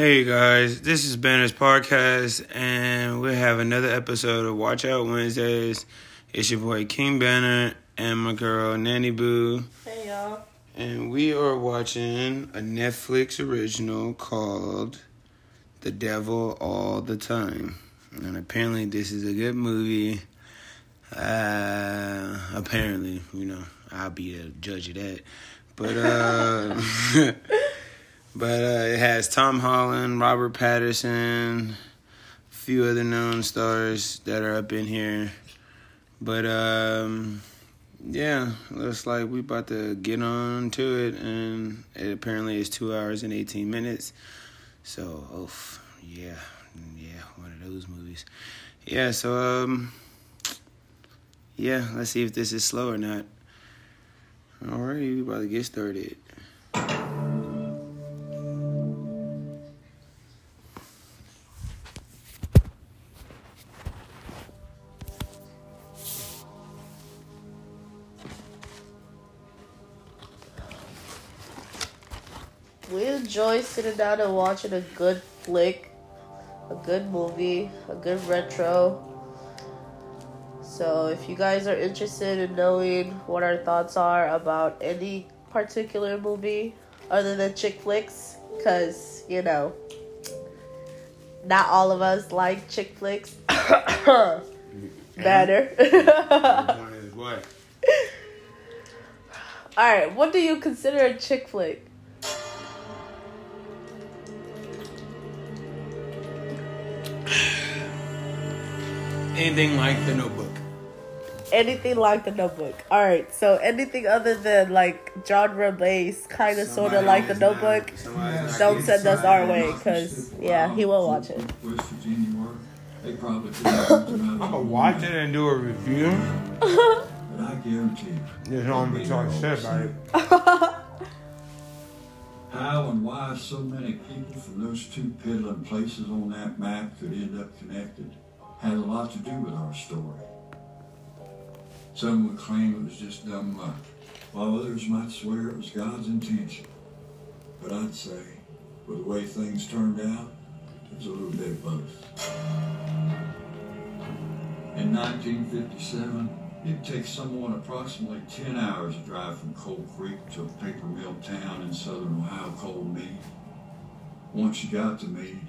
Hey guys, this is Banner's podcast, and we have another episode of Watch Out Wednesdays. It's your boy King Banner and my girl Nanny Boo, Hey y'all. and we are watching a Netflix original called The Devil All the Time. And apparently, this is a good movie. Uh, apparently, you know, I'll be a judge of that. But, uh, But uh, it has Tom Holland, Robert Pattinson, a few other known stars that are up in here. But um, yeah, looks like we about to get on to it, and it apparently is two hours and eighteen minutes. So, oh yeah, yeah, one of those movies. Yeah, so um, yeah, let's see if this is slow or not. Alright, we about to get started. Enjoy sitting down and watching a good flick, a good movie, a good retro. So if you guys are interested in knowing what our thoughts are about any particular movie other than chick flicks, because, you know, not all of us like chick flicks. Better. what? Alright, what do you consider a chick flick? Anything like the Notebook. anything like the notebook. Alright, so anything other than like genre based, kind of sort of like the notebook, don't send us our way because, yeah, he will watch it. West Virginia were. They probably could have talked about I'm gonna watch it and do a review. But I guarantee you. There's no one talking shit about it. How and why so many people from those two piddling places on that map could end up connected had a lot to do with our story. Some would claim it was just dumb luck, while others might swear it was God's intention. But I'd say, with the way things turned out, it was a little bit of both. In 1957, it takes someone approximately 10 hours to drive from Coal Creek to a paper mill town in southern Ohio called Meade. Once you got to Meade,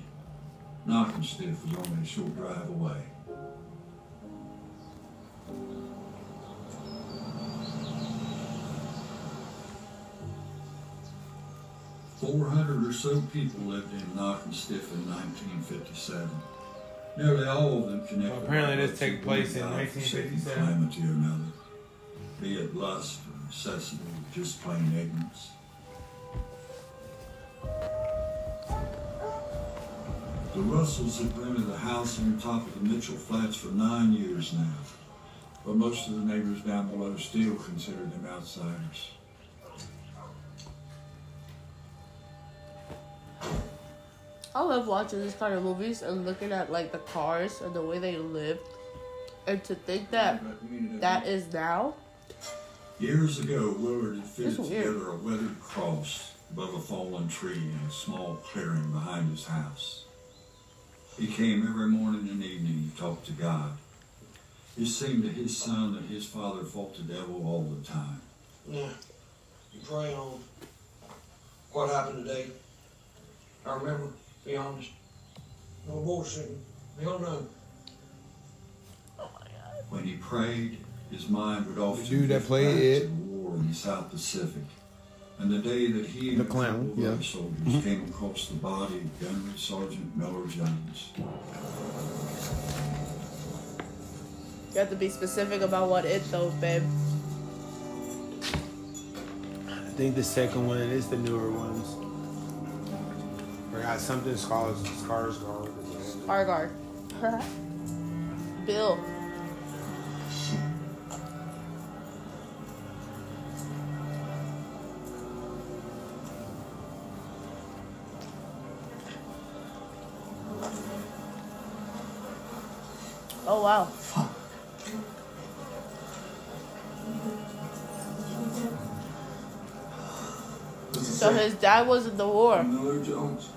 Knockemstiff was only a short drive away. Four hundred or so people lived in Knockemstiff in 1957. Nearly all of them connected. Well, apparently this took place in 1957. Calamity or another, be it lust or necessity or just plain ignorance. The Russells have rented a house on top of the Mitchell Flats for nine years now, but most of the neighbors down below still consider them outsiders. I love watching these kind of movies and looking at like the cars and the way they live. And to think that that is now, Years ago, Willard had fitted together a weathered cross above a fallen tree in a small clearing behind his house. He came every morning and evening to talk to God. It seemed to his son that his father fought the devil all the time. Yeah. you pray on what happened today. I remember, be honest. No bullshitting. We all know. Oh, when he prayed, his mind would often dude that drift back it. to the war in the South Pacific. And the day that he and The a clown, couple of yeah. other soldiers mm-hmm. came across the body of Gunnery Sergeant Miller Jones. you have to be specific about what it though, babe. I think the second one is the newer ones. Forgot something scars Skarsgård. Argar. Bill. Oh wow. So his dad was in the war. Miller Jones.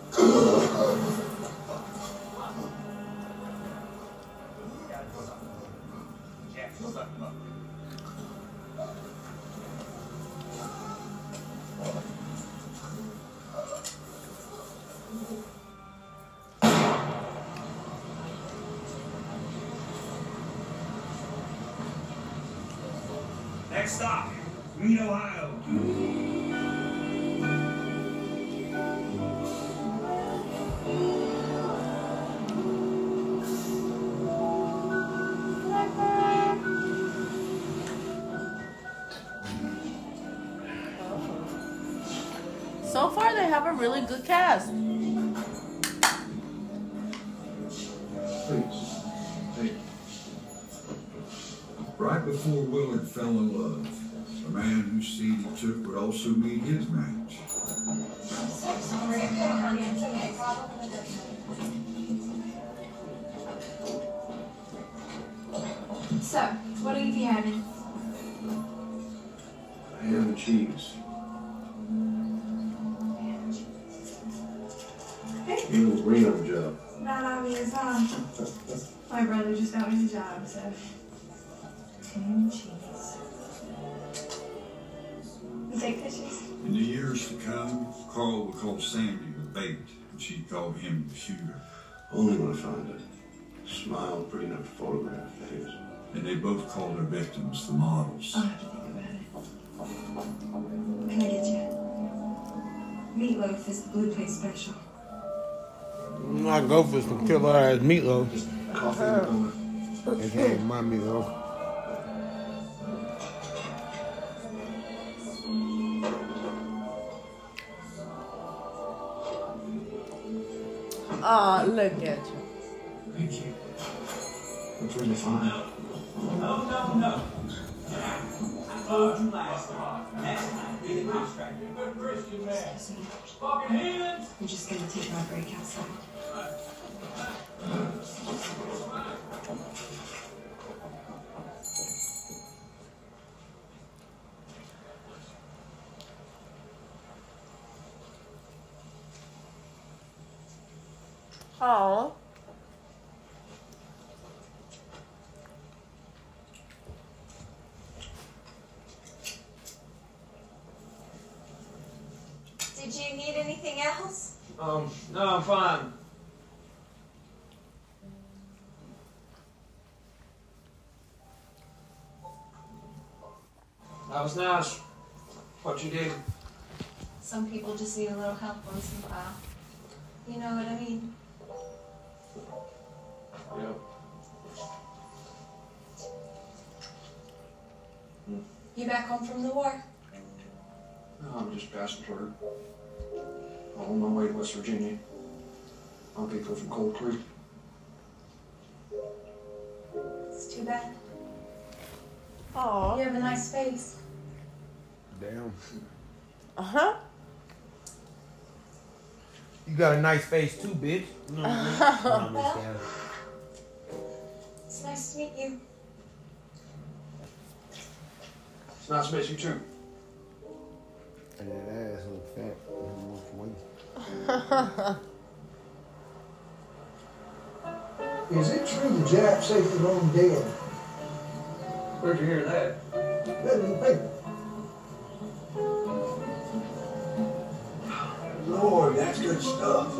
Cheese. Hey, You was Reno job. not obvious, huh? My brother just got me the job, so. Ham cheese. You take pictures? In the years to come, Carl would call Sandy the bait, and she'd call him the shooter. Only when I find a smile pretty enough to photograph, that is. And they both called their victims the models. Oh, I'll I get you? Meatloaf is the Blue Plate special. I go for some killer ass meatloaf. Coffee in the moment. It ain't my meatloaf. Aw, look at you. Thank you. Looks really fine. No, no, no. Told you last time. Next time, be the contractor. Good Christian man. Excuse me. Fucking hands. I'm just gonna take my break outside. Aw. Did you need anything else? Um, no, I'm fine. That was nice. What you did. Some people just need a little help once in a while. You know what I mean? Yep. You back home from the war? No, I'm just passing through. I'm on my way to West Virginia. On people from Coal Creek. It's too bad. Aw. You have a nice face. Damn. Uh huh. You got a nice face too, bitch. No, no, no, Miss Well. Cal. It's nice to meet you. It's nice to meet you too. And that ass look fat. Which way? Is it true the Jap safety long dead? Where'd you hear that? Read in the paper. Lord, that's good stuff.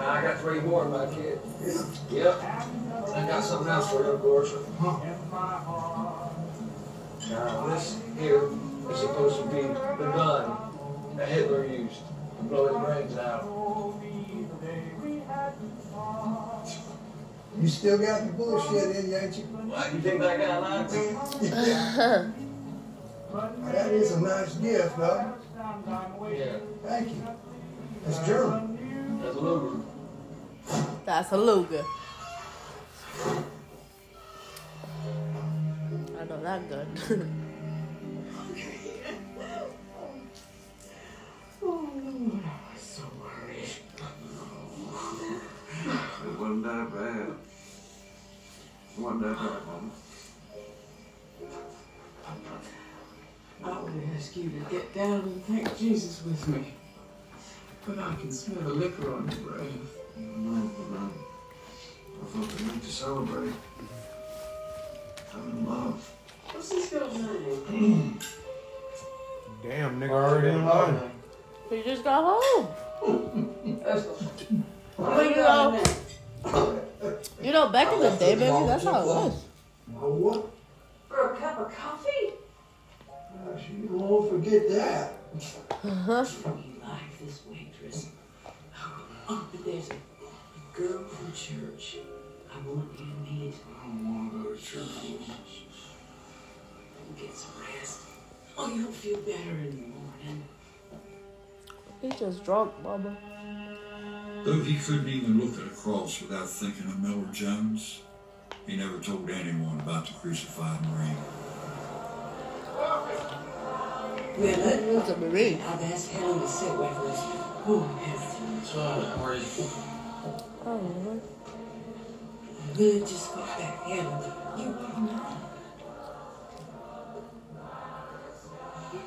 I got three more in my kid. Yeah. Yep. I got something else for you, of course. Now, this here is supposed to be the gun that Hitler used to blow his brains out. You still got the bullshit in you, ain't you? What, you think that guy lied to you? That is a nice gift, though. Yeah, Thank you. That's German. that's a Luger. That's a Luger. I know that good. that bad. It wasn't that bad, Mama. Oh, yes. ask you to get down and thank Jesus with me. But I can smell the liquor on your breath. No, but I, I thought they meant to celebrate. I'm in love. What's this girl's name? Damn, nigga already in line. We just got home. Let's go. But you know, you know, back in the day, baby, that's how it was. What? For a cup of coffee? Gosh, you won't forget that. Uh-huh. You like this waitress? Oh, but there's a, a girl from church I want you to meet. I don't want to go to church. Get some rest. Oh, you'll feel better in the morning. He just drunk, mama. Though he couldn't even look at a cross without thinking of Miller Jones, he never told anyone about the crucified Marine. Willard, It's a Marine. I've asked Helen to sit with us. Oh, Helen. Oh, Lord. Willard just got back. Helen, you know.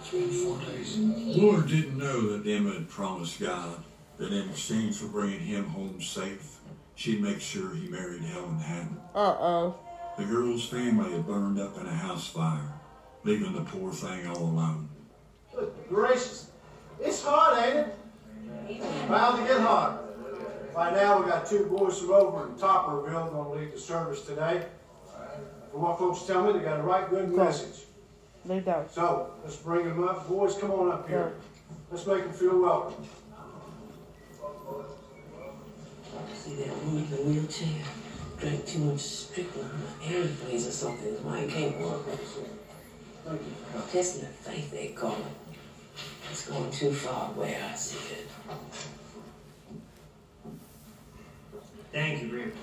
Four days. Willard didn't know that Emma had promised God that in exchange for bringing him home safe, she'd make sure he married Helen Hatton. Uh-uh. The girl's family had burned up in a house fire, leaving the poor thing all alone. Good gracious. It's hot, ain't it? Bound to get hotter. By now, we got two boys from over in Topperville gonna lead the service today. From what folks tell me, they got a right good message. Lay down. So, let's bring them up. Boys, come on up here. Let's make them feel welcome. See that woman in the wheelchair? Drank too much strychnine, airplanes or something. His mind can't walk. Testing the faith, they call it. It's going too far where I see it. Thank you, Rick.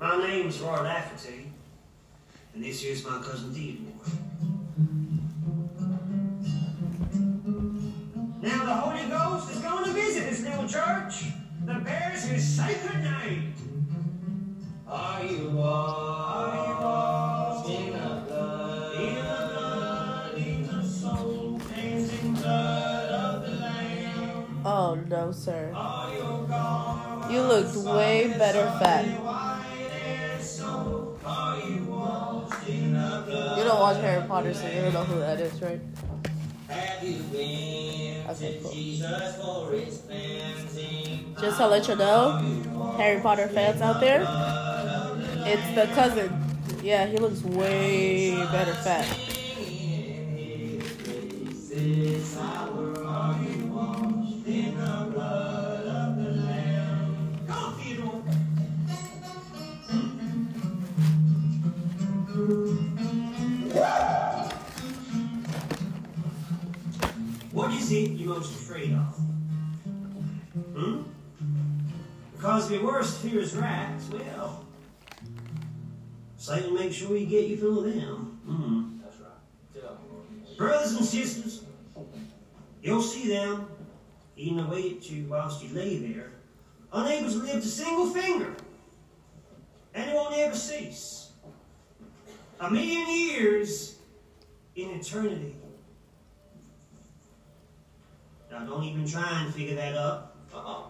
My name's Roy Lafferty, and this here's my cousin Theodore. Now the Holy Ghost is going to visit this little church that bears his sacred name. Are you washed in the blood, in the blood, in the soul, cleansing blood of the Lamb? Oh, no, sir. You gone? You looked way better fat. You don't watch Harry Potter, so you don't know who that is, right? Cool. Just to let you know, Harry Potter fans out there, it's the cousin. Yeah, he looks way better fat. Most afraid of? Hmm? Because if your worst fear is rats, well, Satan makes sure you get you full of them. Hmm. That's right. Brothers and sisters, you'll see them eating away at you whilst you lay there, unable to lift a single finger, and it won't ever cease. A million years in eternity. Now, don't even try and figure that up. Uh-uh.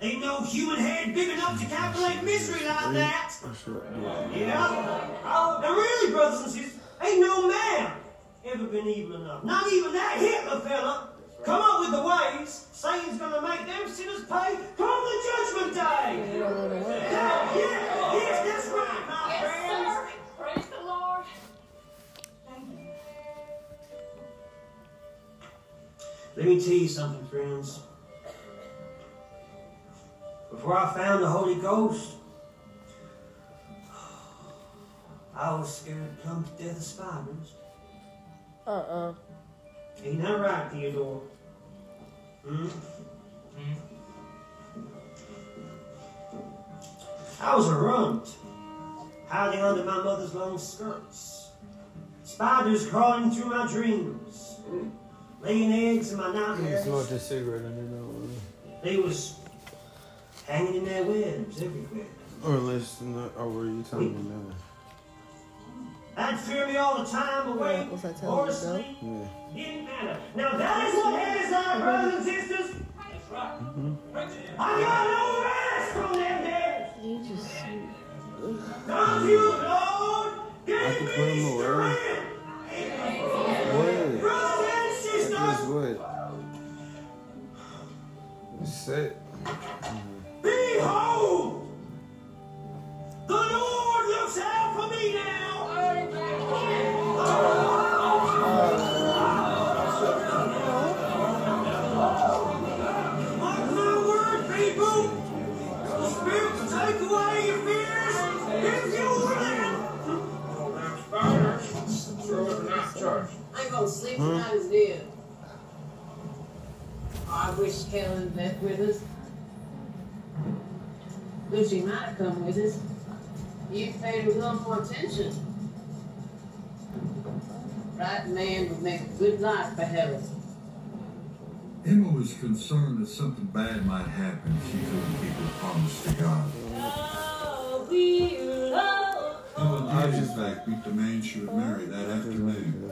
Ain't no human head big enough to calculate misery like that. Yeah? Oh, now really, brothers and sisters, ain't no man ever been evil enough. Not even that Hitler fella. Come up with the ways. Satan's gonna make them sinners pay come the judgment day. Yeah, yeah, yes, that's right, Let me tell you something, friends. Before I found the Holy Ghost, I was scared plumb to death of spiders. Uh-uh. Ain't that right, Theodore? Hmm? Hmm? I was a runt, hiding under my mother's long skirts. Spiders crawling through my dreams, laying eggs in my nightmares. Smoke a cigarette under and then They was hanging in their webs everywhere. Or listen, or oh, were you telling me that? I'd fear me all the time awake Was I or telling you asleep. no? Didn't matter. Now that is what heaven is like, brothers and sisters. that's right mm-hmm. I got no rest from them days. You just. Come you, Lord. Give I can me put him away. strength. What? Brothers It's set. Behold! The Lord looks out for me now! Mark my word, people! The Spirit will take away your fears if you will! I'm gonna sleep tonight as dead. I wish Helen left with us. Lucy might have come with us. You paid a little more attention. Right man would make a good life for Helen. Emma was concerned that something bad might happen if she couldn't keep her promise to God. Oh, Helen did, in fact, meet the man she would marry that afternoon.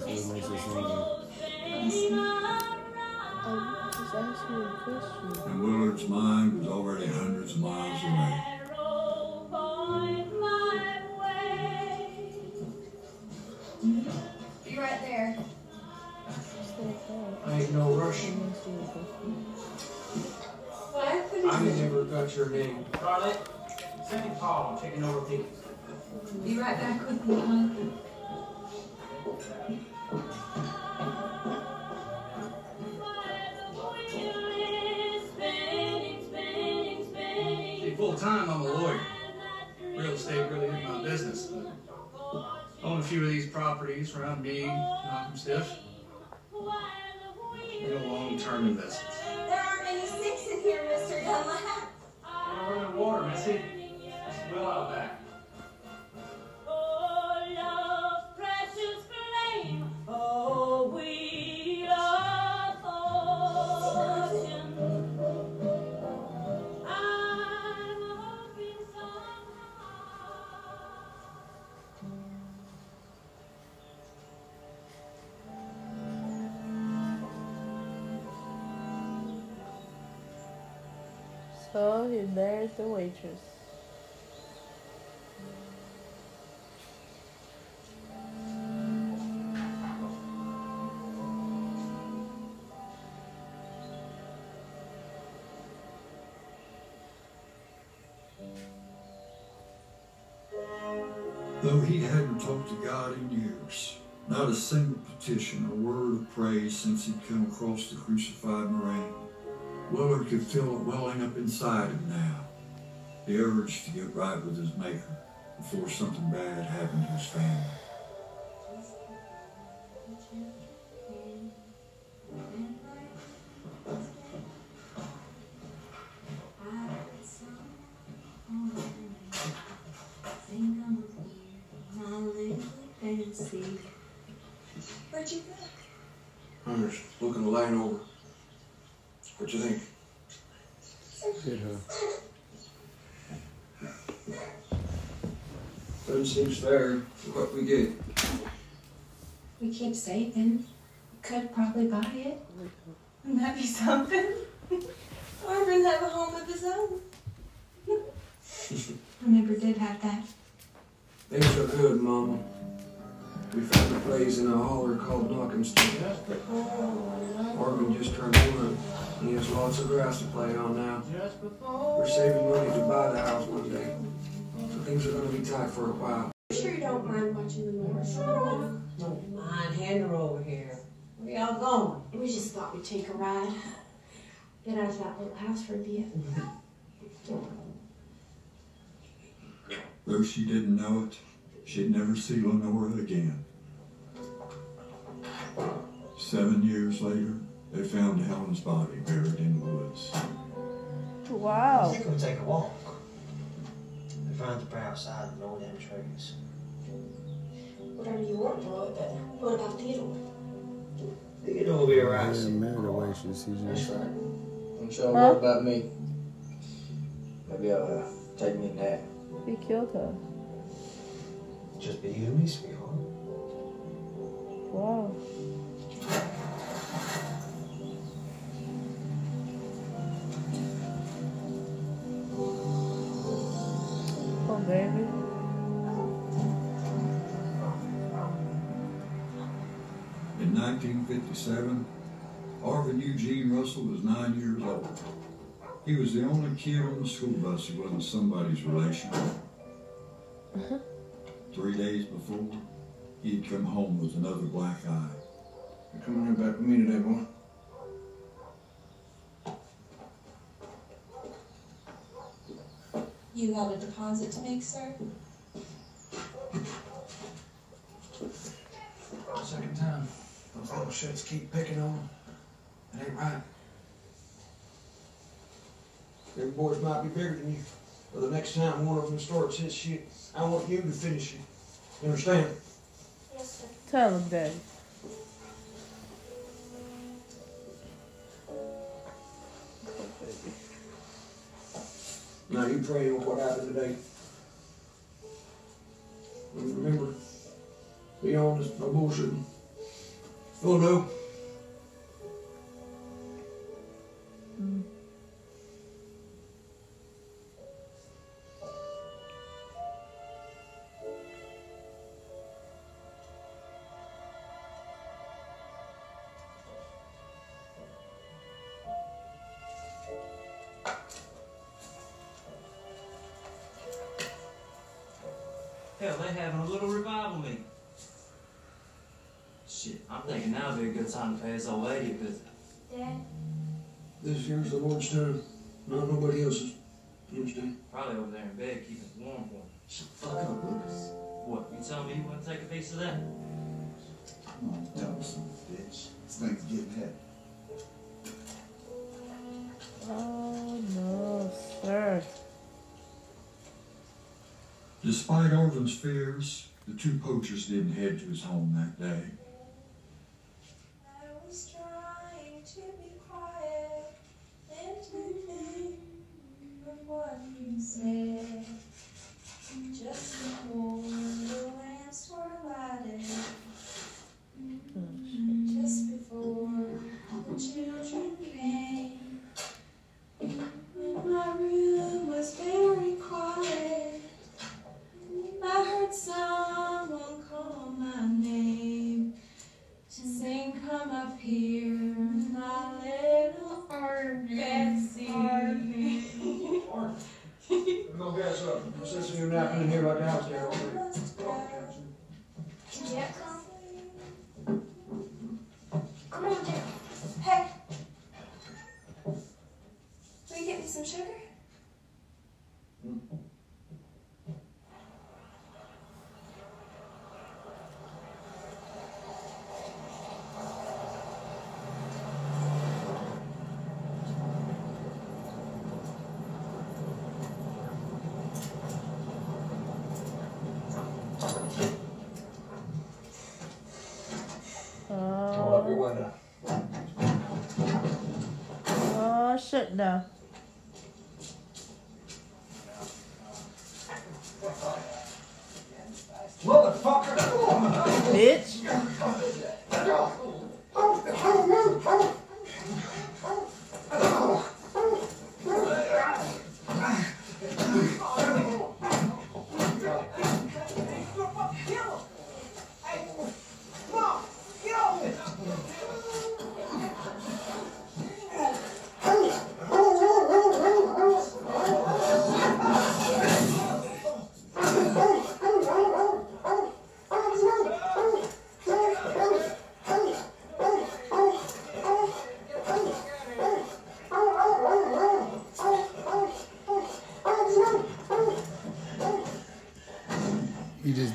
That's what makes it singing. I'm just asking you a question. And Willard's mind was already hundreds of miles away. Be right there. I ain't no rush. I never got your name. Charlotte, send me Paul. I'm taking over things. Be right back with me, full time, I'm a lawyer. Real estate really isn't my business. Own a few of these properties around Meade, Knockemstiff. Real long-term investments. There aren't any sticks in here, Mr. Dunlap. I'm running water, Missy. That's well out back. So he married the waitress. Though he hadn't talked to God in years, not a single petition or word of praise since he'd come across the crucified Marine, Willard could feel it welling up inside him now. The urge to get right with his Maker before something bad happened to his family. Doesn't fair for what we get. We keep saving. Could probably buy it. Wouldn't that be something? Arvin have a home of his own. I never did have that. Things are good, Mama. We found a place in a holler called Knockemstiff. Arvin oh. just turned one, and he has lots of grass to play on now. We're saving money to buy the house one day. So things are gonna be tight for a while. Sure you don't mind watching the North? Mine, hand her over here. Where y'all going? We just thought we'd take a ride. Get out of that little house for a bit. Though she didn't know it, she'd never see Lenora again. Seven years later, they found Helen's body buried in the woods. I think we'll take a walk. We found the brow side of the old them trees. Whatever you want, boy, but what about Theodore? Theodore will be alright. Yeah, married the waitress. He That's just. right. Don't y'all Huh? worry about me. Maybe I'll uh, take me a nap. He killed her. Just be you and me, sweetheart. Wow. 1957, Arvin Eugene Russell was nine years old. He was the only kid on the school bus who wasn't somebody's relation. Mm-hmm. Three days before, he'd come home with another black eye. You're coming here back with me today, boy. You have a deposit to make, sir? Second time. Those little shits keep picking on. them. It ain't right. Them boys might be bigger than you. But the next time one of them starts his shit, I want you to finish it. You understand? Yes, sir. Tell him, Daddy. Now you pray on what happened today. And remember, be honest, no bullshitting. Oh no. Hell, they're having a little revival meeting. Shit, I'm thinking now would be a good time to pay his old lady a visit. Dad, This here's the Lord's time, not nobody else's. You understand? Probably over there in bed keeping it warm for him. Shut the fuck up, Lucas. What, you telling me you wouldn't take a piece of that? Come on, tell me something, bitch. It's Thanksgiving heavy. Oh, no, sir. Despite Arvin's fears, the two poachers didn't head to his home that day.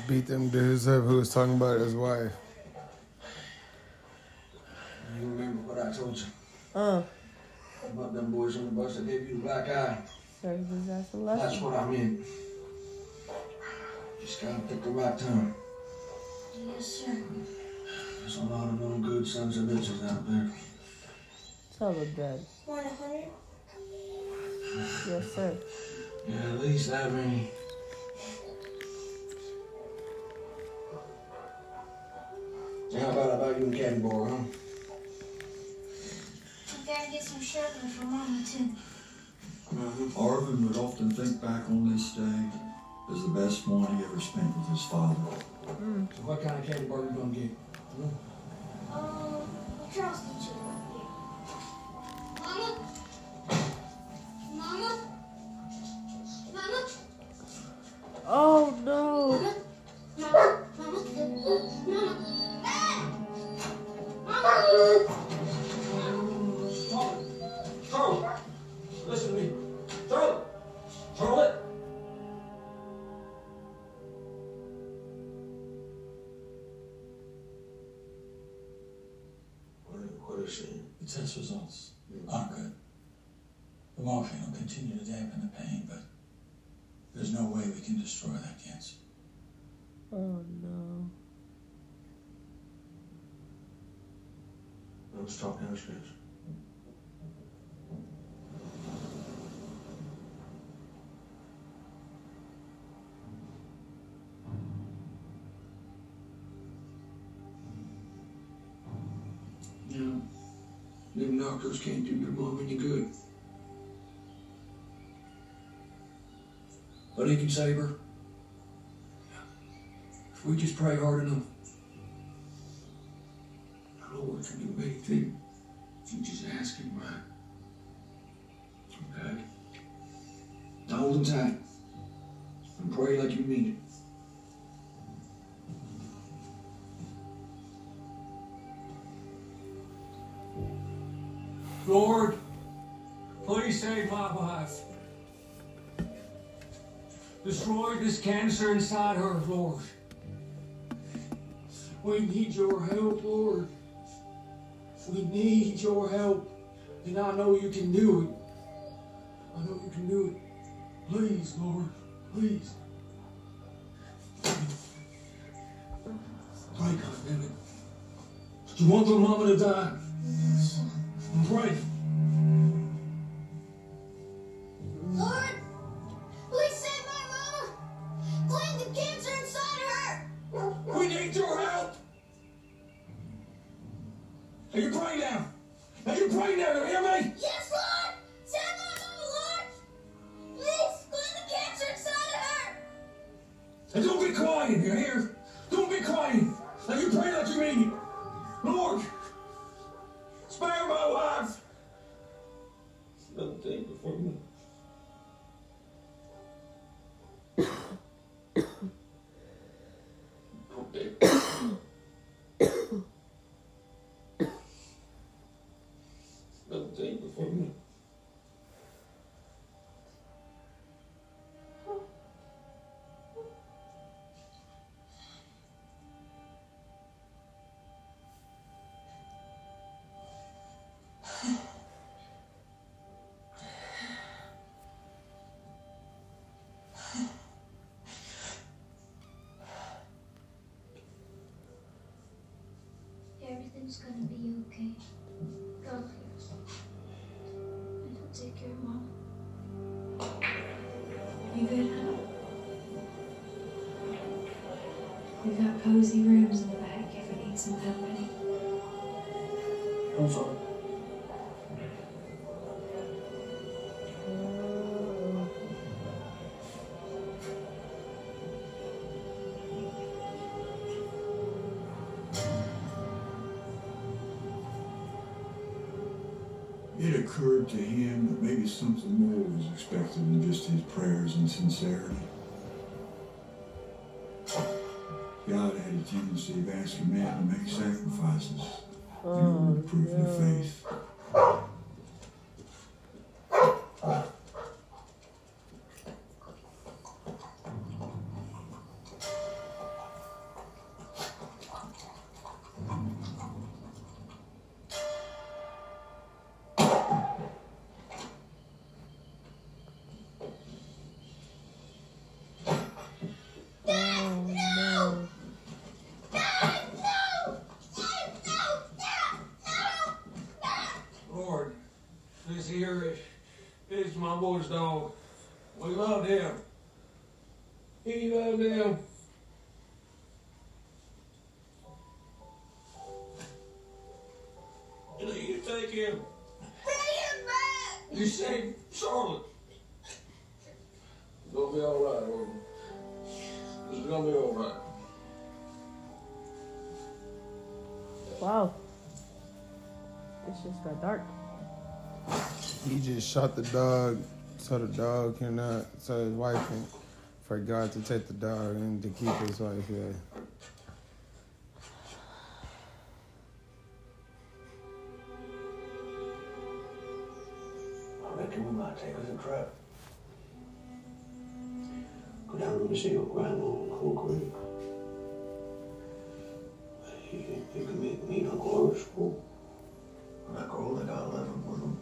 Beat them dudes up who was talking about his wife. You remember what I told you Uh, about them boys on the bus that gave you the black eye? serves his ass a That's what I meant. Just gotta pick the right time. Yes, sir. There's a lot of no good sons of bitches out there. Tell him, Daddy. Want a hundred? Yes, sir. Yeah, at least that many. How about I buy you a candy bar, huh? I gotta get some sugar for Mama, too. Arvin would often think back on this day as the best one he ever spent with his father. So what kind of candy bar you gonna get? Um, Charleston sugar. Mama? Mama? Mama? Oh no. Mama? Mama? Mama? Mama? Listen to me. Charlie! Charlotte! What, what is she? The test results aren't good. The morphine will continue to dampen the pain, but there's no way we can destroy that cancer. Oh no. Let's talk downstairs. No. Them doctors can't do your mom any good. But he can save her. If we just pray hard enough. Lord can do anything. If you just ask him right. Okay? Now hold him tight. And pray like you mean it. Lord, please save my wife. Destroy this cancer inside her, Lord. We need your help, Lord. We need your help. And I know you can do it. I know you can do it. Please, Lord, please. Pray, it. Do you want your mama to die? Pray. Everything's gonna be okay. Come here. And I'll take care of Mom. You good, huh? We've got cozy rooms in the back if you need some company. Than just his prayers and sincerity. God had a tendency of asking men to make sacrifices in order to prove their oh, faith. Be all right, Logan. It's gonna be all right. Wow. It's just got dark. He just shot the dog so the dog cannot, so his wife can, for God to take the dog and to keep his wife. Yeah. I reckon we might take us a trip. Go see your grandma on Coal Creek. You, you can meet me and Uncle Earskell. That girl that got living with them.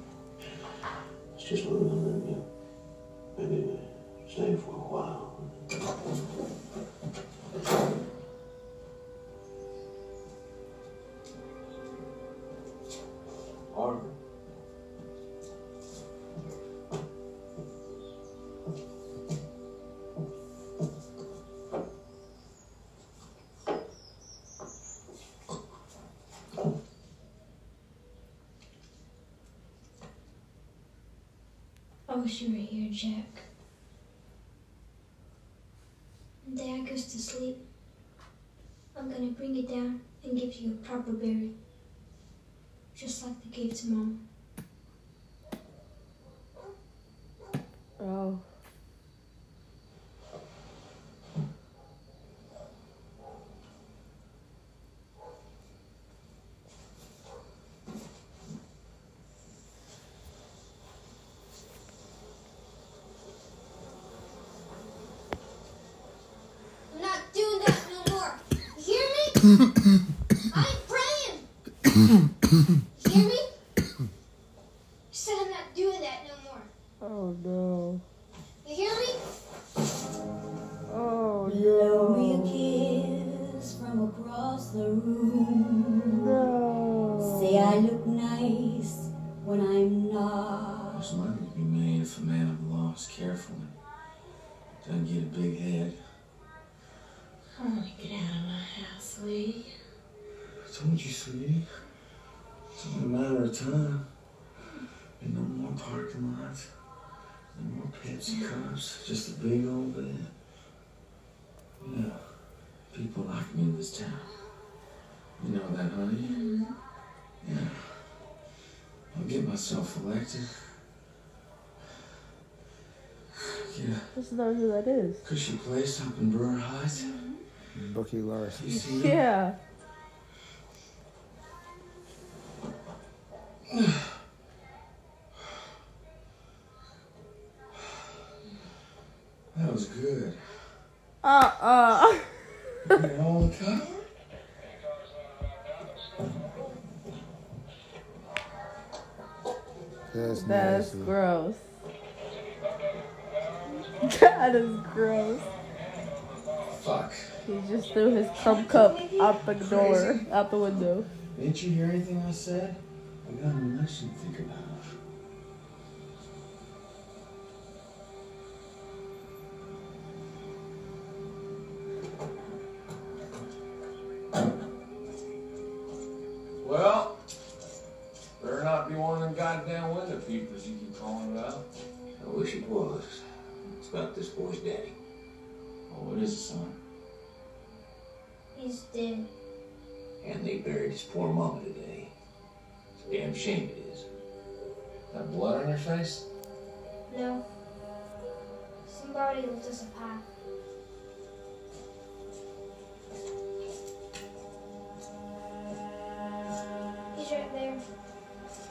It's just living in you. Maybe stay for a while. Jack. When Dad goes to sleep, I'm gonna bring it down and give you a proper burial. Just like they gave to Mom. Oh. I'm not doing that no more. You hear me? I ain't praying. You hear me? I said I'm not doing that no more. Oh no. You hear me? Oh Blow me a kiss from across the room. No. Say I look nice when I'm not. There's money to be made if a man of the law is careful and doesn't get a big head. I want to get out of my house, Lee. I told you, sweetie. It's only a matter of time. And no more parking lots. No more Pepsi cups. Just a big old bed. Yeah. People like me in this town. You know that, honey? Mm-hmm. Yeah. I'll get myself elected. Yeah. Just know who that is. Cushy place up in Brewer Heights. Mm-hmm. Bucky Larson. You see that? Yeah. That was good. Uh uh. You all the time? That's That's nasty. gross. That is gross. Fuck. He just threw his cum cup out the door, out the window. Didn't you hear anything I said? I got an election to think about. Well, better not be one of them goddamn window peepers you keep calling about. I wish it was. It's about this boy's daddy. Oh, what is it, son? He's dead. And they buried his poor mama today. It's a damn shame it is. That blood on your face? No. Somebody left us a pie. He's right there.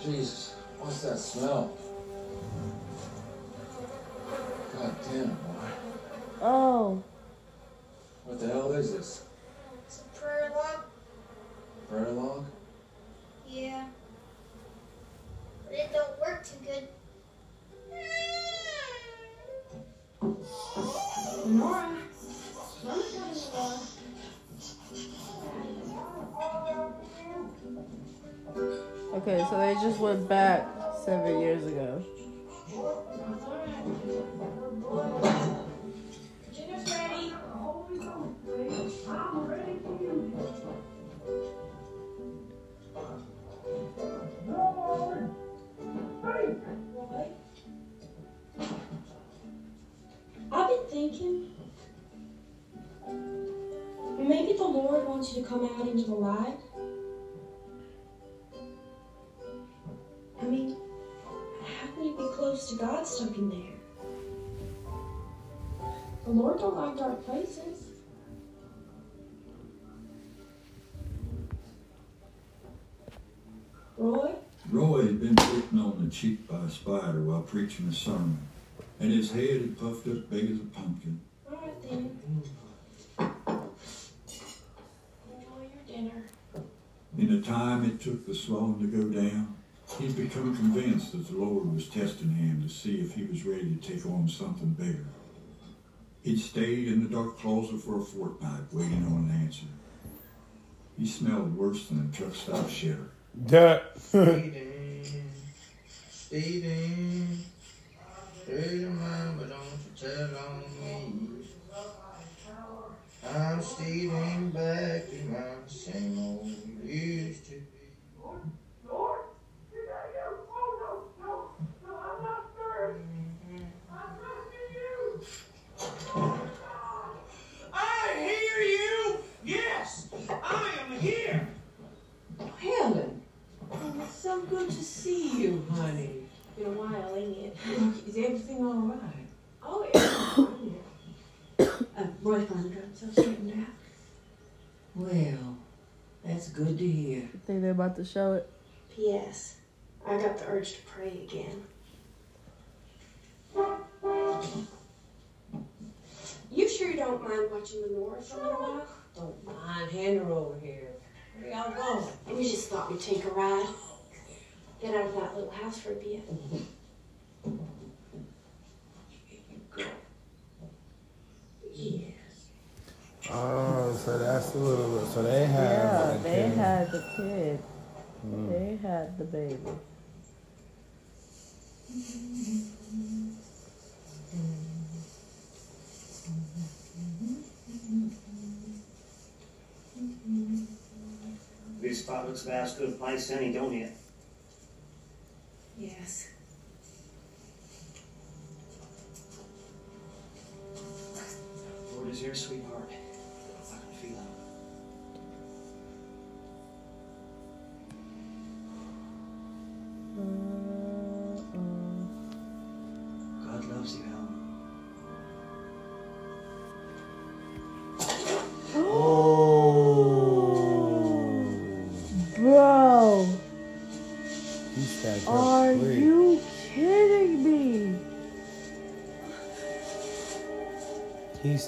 Jesus, what's that smell? God damn, boy. Oh. What the hell is this? Don't like dark places. Roy? Roy had been bitten on the cheek by a spider while preaching a sermon, and his head had puffed up big as a pumpkin. All right then. Enjoy your dinner. In the time it took the swelling to go down, he'd become convinced that the Lord was testing him to see if he was ready to take on something bigger. He'd stayed in the dark closet for a fortnight waiting on an answer. He smelled worse than a truck stop shitter. Duh. Steven, Steven, here's your mind, but don't you tell on me. I'm Steven back in my same old used to be. I hear you! Yes! I am here! Helen, oh, it's so good to see you, honey. Been a while, ain't it? Is everything all right? Oh, yeah. Uh, Roy finally got himself straightened out. Well, that's good to hear. Think they're about to show it? P.S. I got the urge to pray again. You sure you don't mind watching the North for a little while? Don't mind, hand her over here. Where y'all going? And we just thought we'd take a ride. Get out of that little house for a bit. Yes. Oh, so that's the little. So they had. The kid. Yeah, a they kid. had the kid. Mm. They had the baby. This spot looks about as good a place any, don't it? Yes. Lord is here, sweetheart.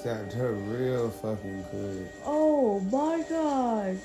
Stabbed her real fucking quick. Oh my god.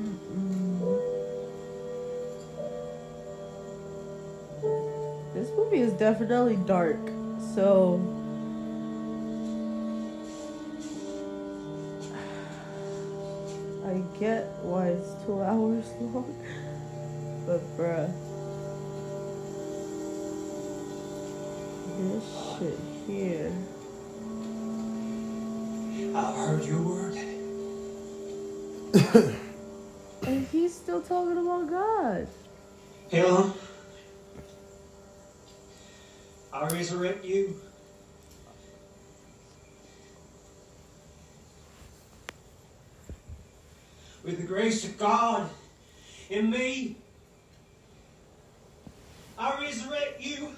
Mm-hmm. This movie is definitely dark, so I get why it's two hours long, but bruh, this shit here. I've heard your word. He's still talking about God. Helen, I resurrect you. With the grace of God in me, I resurrect you.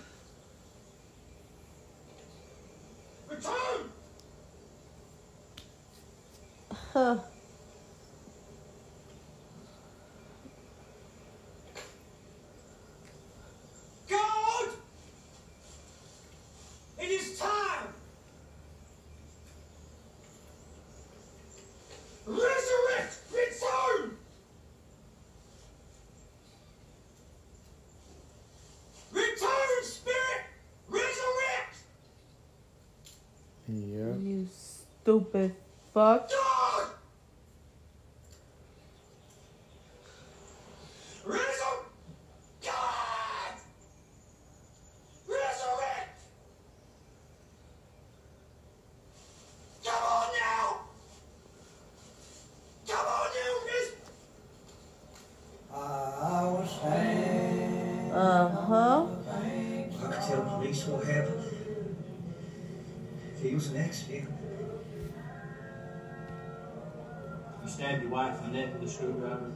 Return! Huh. God! It is time! Resurrect! Return! Return, Spirit! Resurrect! Yeah. Stupid fuck. With a screwdriver,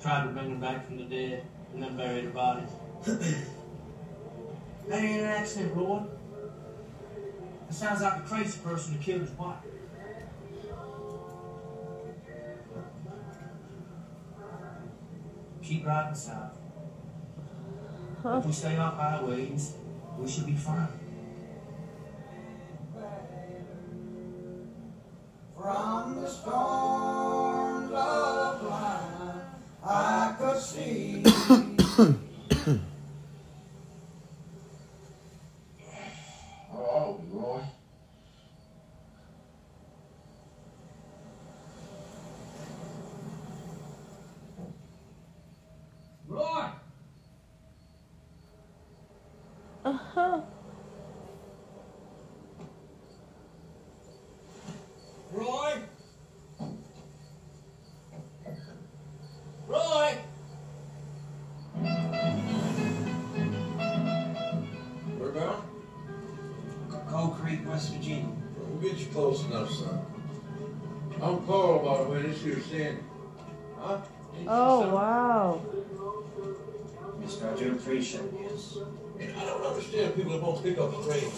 tried to bring her back from the dead, and then buried the bodies. that ain't an accident, Roy. It sounds like a crazy person who killed his wife. Keep riding south. If we stay off highways, we should be fine. Close enough, son. I'm Carl, by the way. This here's Sandy. Huh? Oh wow. Mister, I do appreciate this. Man, I don't understand people that won't pick up the train.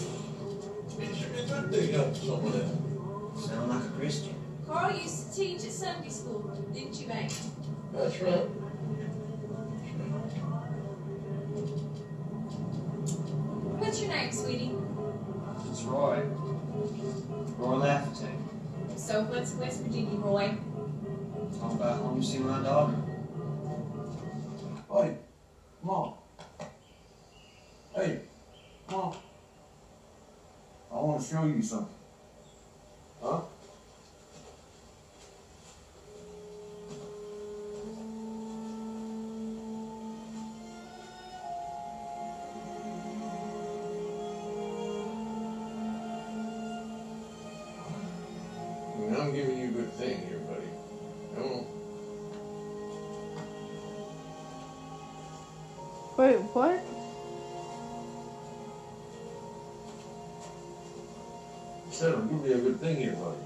It should be a good thing up to someone else. Sound like a Christian. Carl used to teach at Sunday school, didn't you, babe? That's right. What's your name, sweetie? It's Roy. Roy Laferty. So what's West Virginia, Roy? Talking about home to see my daughter. Hey, Mom. Hey, Mom. I want to show you something. Huh? Giving you thing here, buddy. Come on. Wait, what? I said I'm giving you a good thing here, buddy.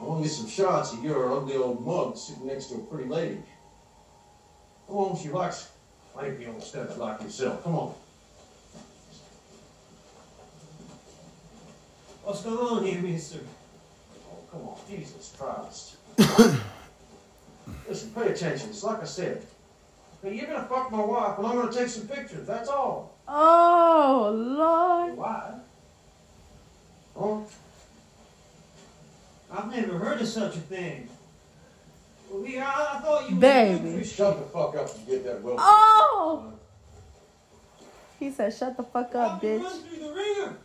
I want to get some shots of your ugly old mug sitting next to a pretty lady. Come on, she likes lanky on the steps like yourself. Come on. What's going on here, mister? Oh, come on, Jesus Christ. Listen, pay attention. It's like I said. Hey, you're gonna fuck my wife, and I'm gonna take some pictures. That's all. Oh Lord. Why? Oh, I've never heard of such a thing. Well, yeah, I, I thought you were a Baby. good Christian. shut the fuck up and get that well. Oh. He said, "Shut the fuck I'll up, be bitch." run through the ringer.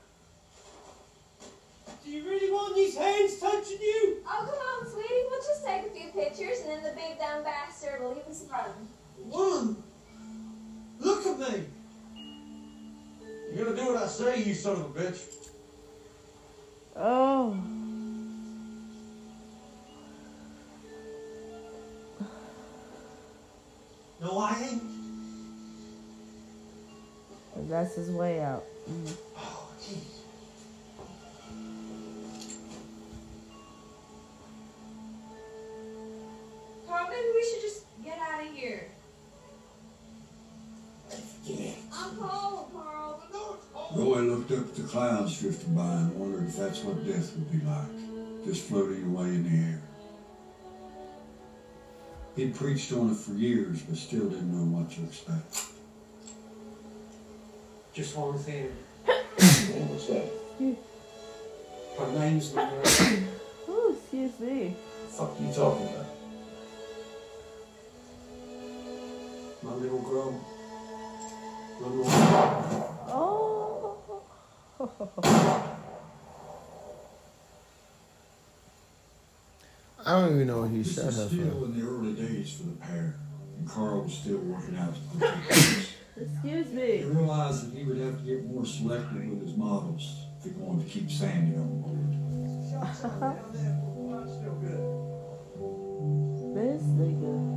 Do you really want these hands touching you? Oh, come on, sweetie. We'll just take a few pictures and then the big dumb bastard will leave us alone. One. Look at me. You're gonna do what I say, you son of a bitch. Oh. No, I ain't. That's his way out. Mm. Oh, maybe we should just get out of here. I'm cold, Carl. Roy looked up at the clouds drifting by and wondered if that's what death would be like, just floating away in the air. He'd preached on it for years, but still didn't know what to expect. Just one thing. What's that? My name's Monroe. Ooh, excuse me. fuck you talking about? Oh. I don't even know what he this is still for. in the early days for the pair, and Carl was still working out. Excuse me. He realized that he would have to get more selective with his models if he wanted to keep Sandy on board. this nigga.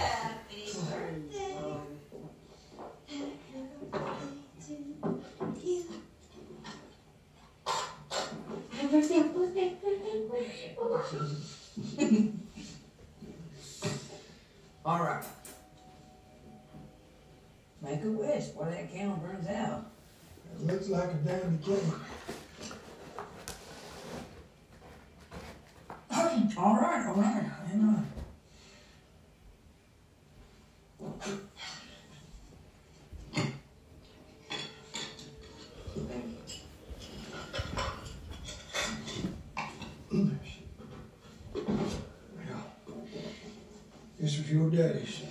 Your daddy's.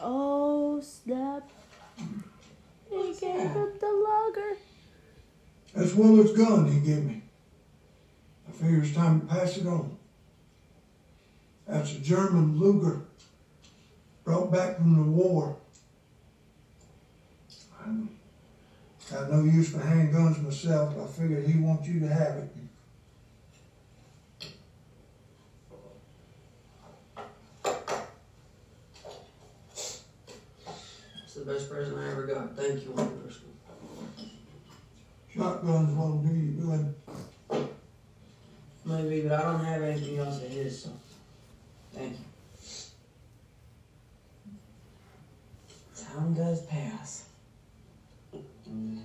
Oh, snap. He gave him the Luger. That's Willard's gun he gave me. I figure it's time to pass it on. That's a German Luger, back from the war. I'm got no use for handguns myself. I figured he wants you to have it. It's the best present I ever got. Thank you, Uncle. Shotguns won't do you good. Maybe, but I don't have anything else of his, so thank you. Time does pass. Down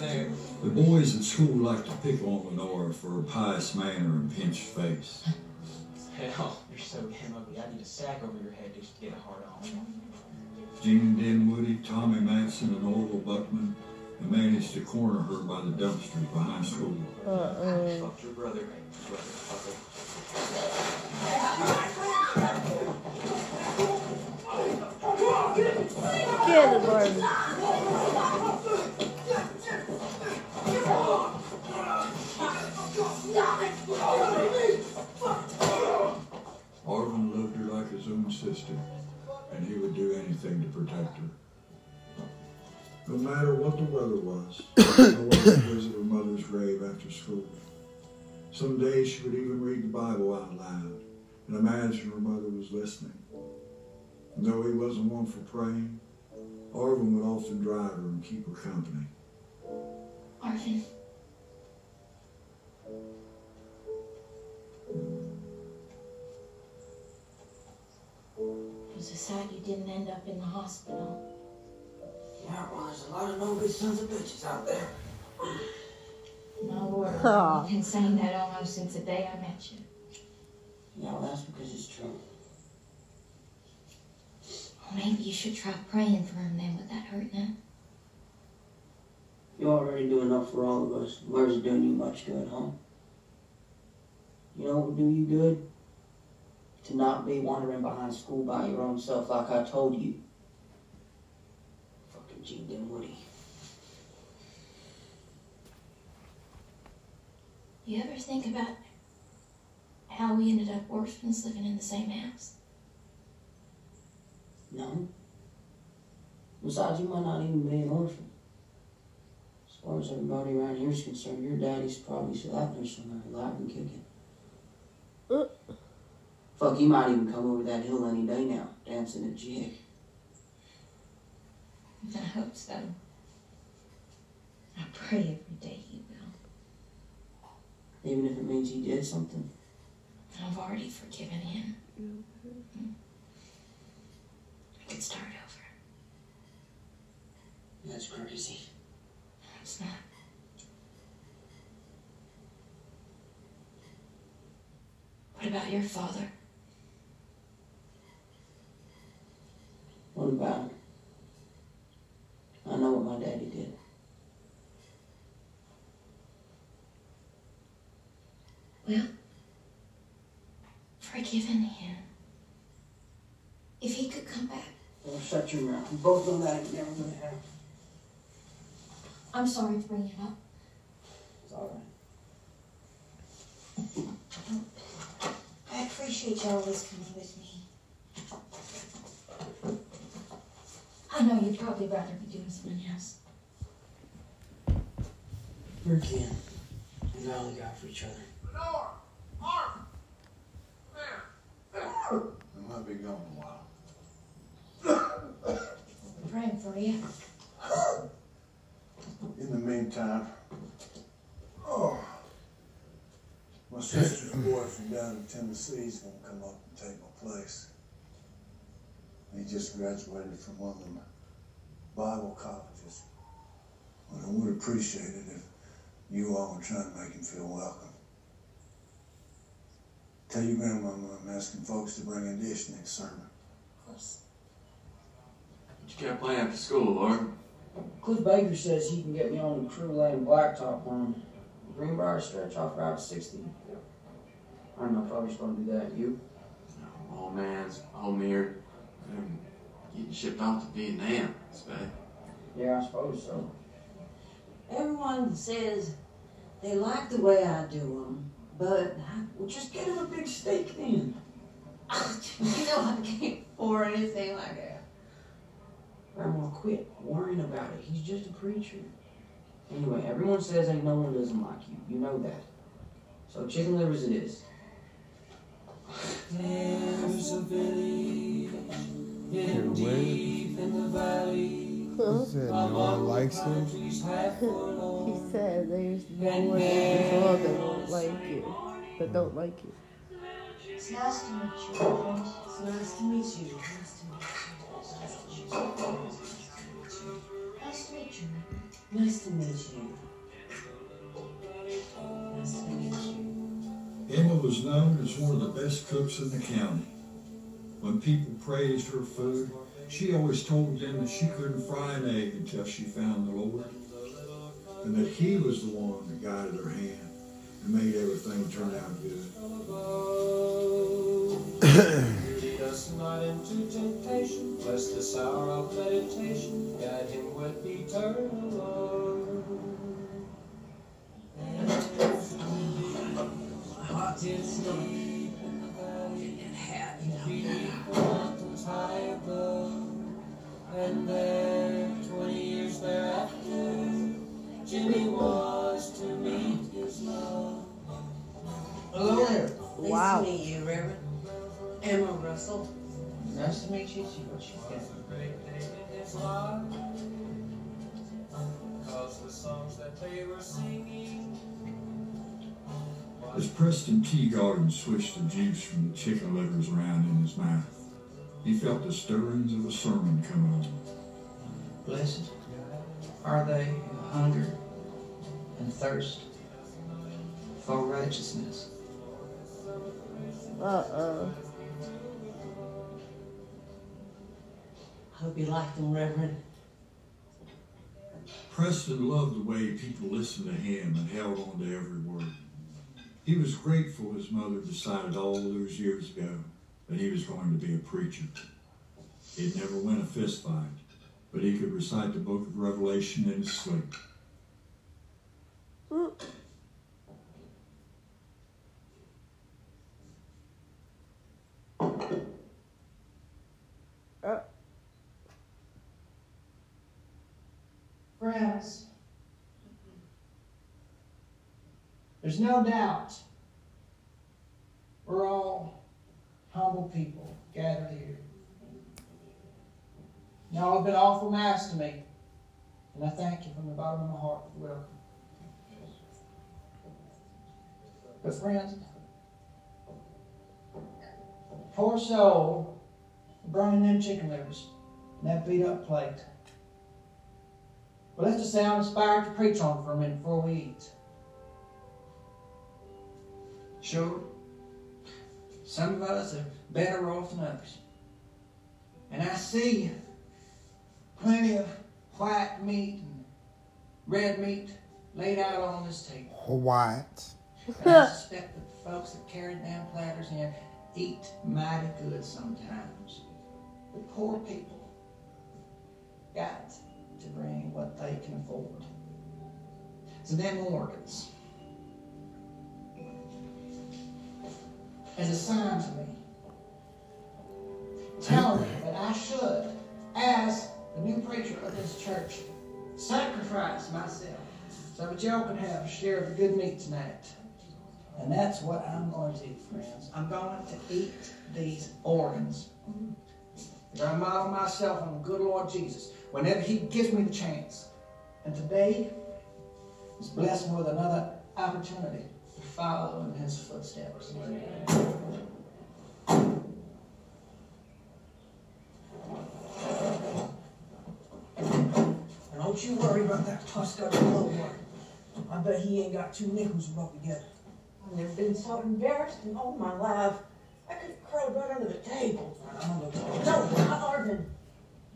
there. The boys at school like to pick on Lenora for her pious manner and pinched face. Hell, you're so damn ugly. I need a sack over your head just to get a hard on. Gene Dinwoody, Tommy Manson, and Orville Buckman and managed to corner her by the dumpsters behind school. Uh-uh. Fuck your brother, brother, Get him, Arvin. Loved her like his own sister, and he would do anything to protect her. No matter what the weather was, no one would visit her mother's grave after school. Some days she would even read the Bible out loud and imagine her mother was listening. Though he wasn't one for praying, Arvin would often drive her and keep her company. Arvin. It was a sad you didn't end up in the hospital. Yeah, well, there's a lot of no good sons of bitches out there. No, Lord, I've been saying that almost since the day I met you. Yeah, well, that's because it's true. Well, maybe you should try praying for him then. Would that hurt none? You already do enough for all of us. Where's it doing you much good, huh? You know what would do you good? To not be wandering behind school by your own self like I told you. Fucking G. Dinwiddie. You ever think about how we ended up orphans living in the same house? No. Besides, you might not even be an orphan. As far as everybody around here is concerned, your daddy's probably still out there somewhere, alive and kicking. Uh. Fuck, he might even come over that hill any day now, dancing a jig. I hope so. I pray every day he will. Even if it means he did something. I've already forgiven him. Mm. I could start over. That's crazy. It's not. What about your father? What about him? I know what my daddy did. Well, forgiven him. If he could come back. Well, shut. We both know that ain't never gonna happen. I'm sorry for bringing it up. It's alright. I appreciate you always coming with me. I know you'd probably rather be doing something else. We're kin. We got all we got for each other. I might be gone a while. I'm praying for you. In the meantime, oh, my sister's boy from down in Tennessee is gonna come up and take my place. He just graduated from one of them Bible colleges. But I would appreciate it if you all would try to make him feel welcome. Tell your grandmama I'm asking folks to bring a dish next sermon. Of course. What you got planned after school, Lord? Cliff Baker says he can get me on the crew laying blacktop on Greenbrier stretch off Route 60. I don't know if I was going to do that. You? Oh man, it's home here. I'm getting shipped off to Vietnam, Spade. Yeah, I suppose so. Everyone says they like the way I do them, but I, well, just get him a big steak then. You know I can't pour anything like that. Grandma, quit worrying about it. He's just a preacher. Anyway, everyone says ain't no one doesn't like you. You know that. So chicken livers it is. There's a village in deep in the valley. Huh? said no one likes him. he said there's no one in this world that don't like you, that don't like you. It's nice to meet you, friend. It's nice to meet you. Nice to meet you. Nice to meet you. Nice to meet you. Nice to meet you. Emma was known as one of the best cooks in the county. When people praised her food, she always told them that she couldn't fry an egg until she found the Lord, and that He was the one that guided her hand and made everything turn out good. Lead us not into temptation, lest this hour of meditation guide him with eternal love. Hot in sleep in the valley, deep mountains high above, and there, twenty years thereafter, Jimmy was to meet his love. Hello there. Nice Wow. to meet you, Reverend. Emma Russell. Nice to meet you. See what you was get. a great day in his life. Cause the songs that they were singing As Preston Teagardin swished the juice from the chicken livers around in his mouth, He felt the stirrings of a sermon coming on. Blessed are they who hunger and thirst for righteousness. Uh-uh. Hope you like them, Reverend. Preston loved the way people listened to him and held on to every word. He was grateful his mother decided all those years ago that he was going to be a preacher. He'd never win a fist fight, but he could recite the book of Revelation in his sleep. Friends, there's no doubt we're all humble people gathered here. Y'all have been awful nice to me, and I thank you from the bottom of my heart for welcome. But friends, poor soul burning them chicken livers and that beat up plate. Well, let's just say I'm inspired to preach on for a minute before we eat. Sure, some of us are better off than others. And I see plenty of white meat and red meat laid out on this table. White. And I suspect that the folks that carry damn platters in eat mighty good sometimes. The poor people got to bring what they can afford. So them organs, as a sign to me, telling me that I should, as the new preacher of this church, sacrifice myself so that y'all can have a share of the good meat tonight. And that's what I'm going to do, friends. I'm going to eat these organs. To model myself on the good Lord Jesus whenever He gives me the chance. And today is blessed me with another opportunity to follow in His footsteps. And don't you worry about that Tuscar Lower. I bet he ain't got two nickels to rub together. I've never been so embarrassed in all my life. I could have crawled right under the table. No, not Arvin.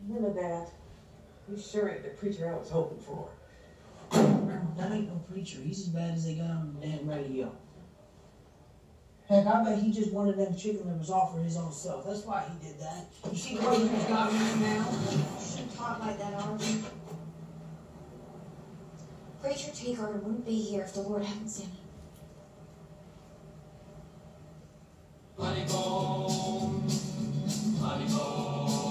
None of that. You sure ain't the preacher I was hoping for. That ain't no preacher. He's as bad as they got on the damn radio. Heck, I bet he just wanted them chicken livers off for his own self. That's why he did that. You see the way he's got me now? You shouldn't talk like that, Arvin. Preacher Teagardin wouldn't be here if the Lord hadn't sent him. Honeycomb, honeycomb.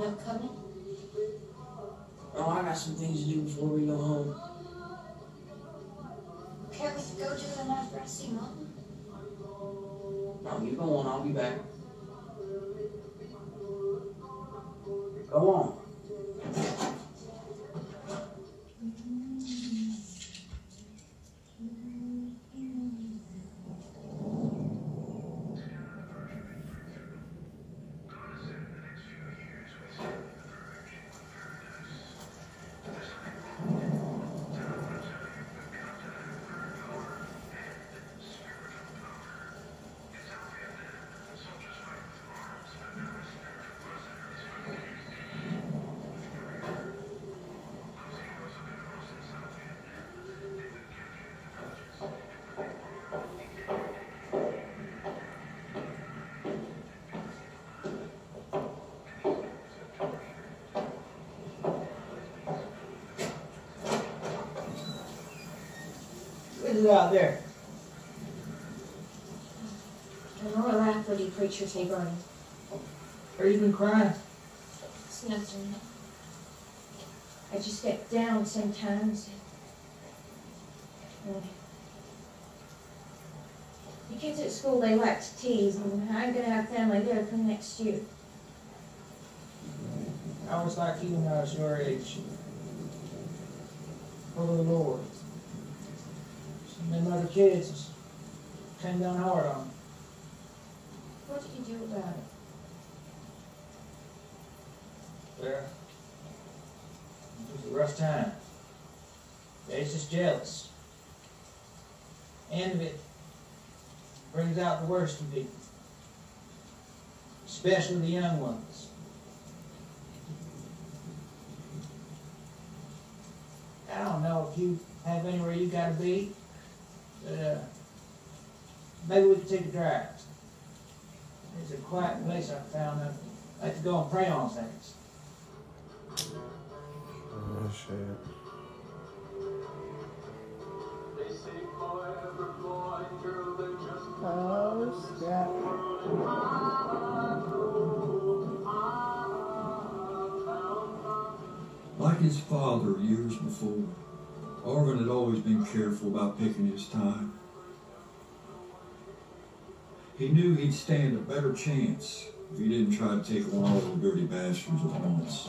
Are you coming? Oh, I got some things to do before we go home. Can't we go to after I see Mom? No, you go on. I'll be back. Go on. Is it out there? Rafferty preacher Teagardin. Heard you even crying. It's nothing. I just get down sometimes. Uh, The kids at school, they like to tease, and I'm gonna have family there come next year. I was like you when I was your age. Full of the Lord. Of them other kids came down hard on me. What did you do about it? Well, it was a rough time. They're just jealous. Of it brings out the worst in people, especially the young ones. I don't know if you have anywhere you gotta be, but uh, maybe we can take a drive. It's a quiet place I found. I like to go and pray on things. Oh shit. Oh, snap. Like his father years before, Arvin had always been careful about picking his time. He knew he'd stand a better chance if he didn't try to take on all the dirty bastards at once.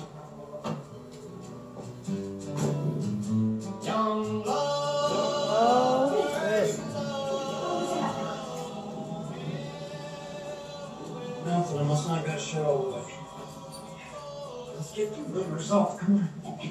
Nothing, I must not got show away. Let's get the rumors off, come on.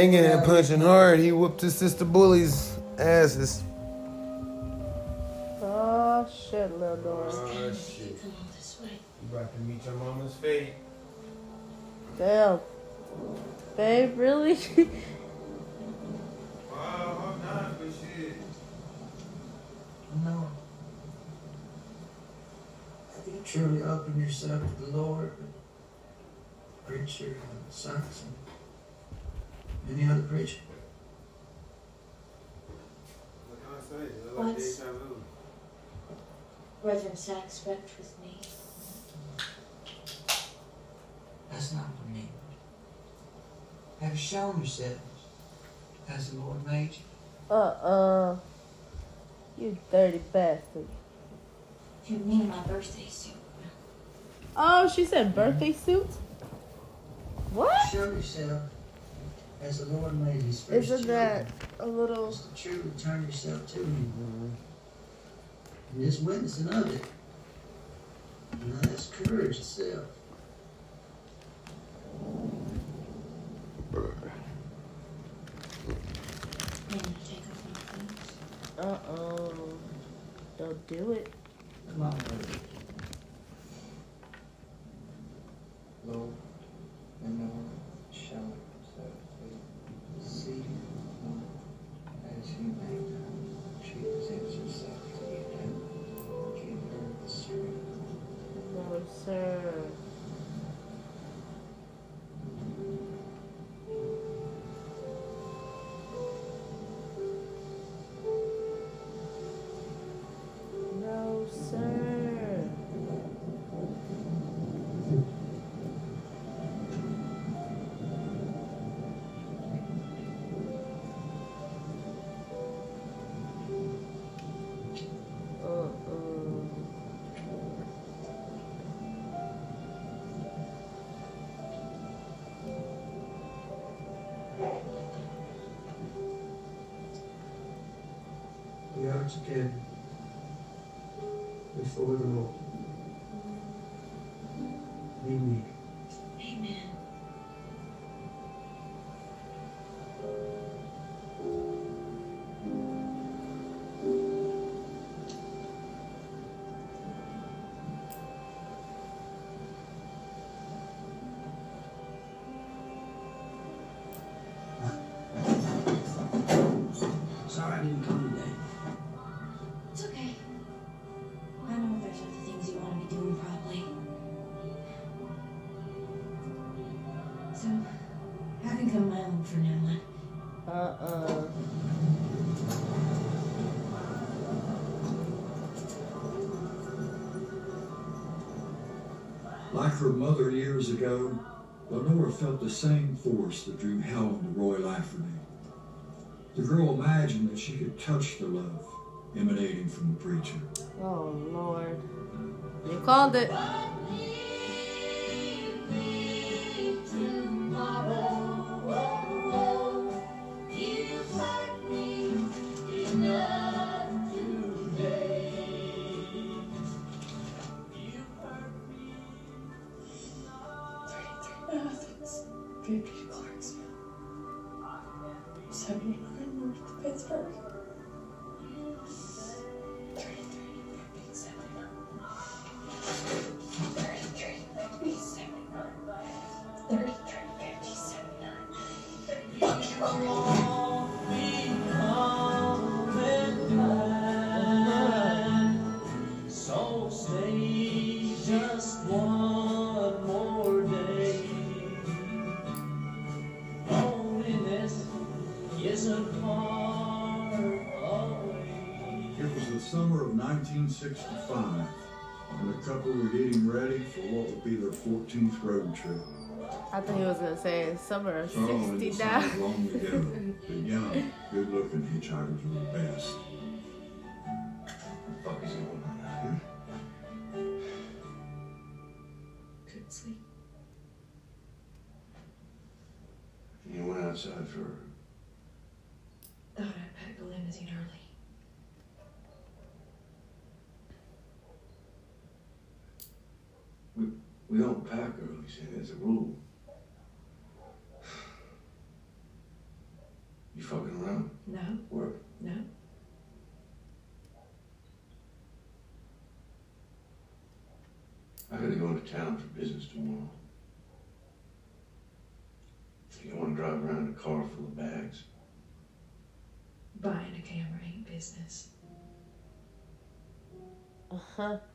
banging and punching hard. He whooped his sister bullies asses. Oh, shit, little Dora. Oh shit. You about to meet your mama's fate. Damn. Babe, really? Wow, I'm not, but shit. No. Have you truly opened yourself to the Lord? Preacher and Saxon. Any other preacher? What can I say? It's like What's- Reverend Sachs wept with me. That's not for me. Have you shown yourselves as the Lord made you? Uh-uh. You dirty bastard. You mean my birthday suit? Oh, she said birthday suit? What? Show yourself as the Lord made his first Isn't that a little... Just to truly turn yourself to him. And just witnessing of it. Now that's courage itself. Uh oh. Don't do it. Come on, baby. Together her mother years ago, Lenora felt the same force that drew Helen to Roy Laferty. The girl imagined that she could touch the love emanating from the preacher. Oh, Lord. You called it. 14th road trip. I thought he was going to say summer of Oh, and 60 decided now. long ago that young, good-looking hitchhikers were the best. The fuck is going on out here? Couldn't sleep. You went outside for oh, Thought I'd pack the limousine early. We don't pack early, Sam. It's a rule. You fucking around? No, Work. no. I gotta go into town for business tomorrow. You don't want to drive around in a car full of bags. Buying a camera ain't business. Uh-huh. asleep.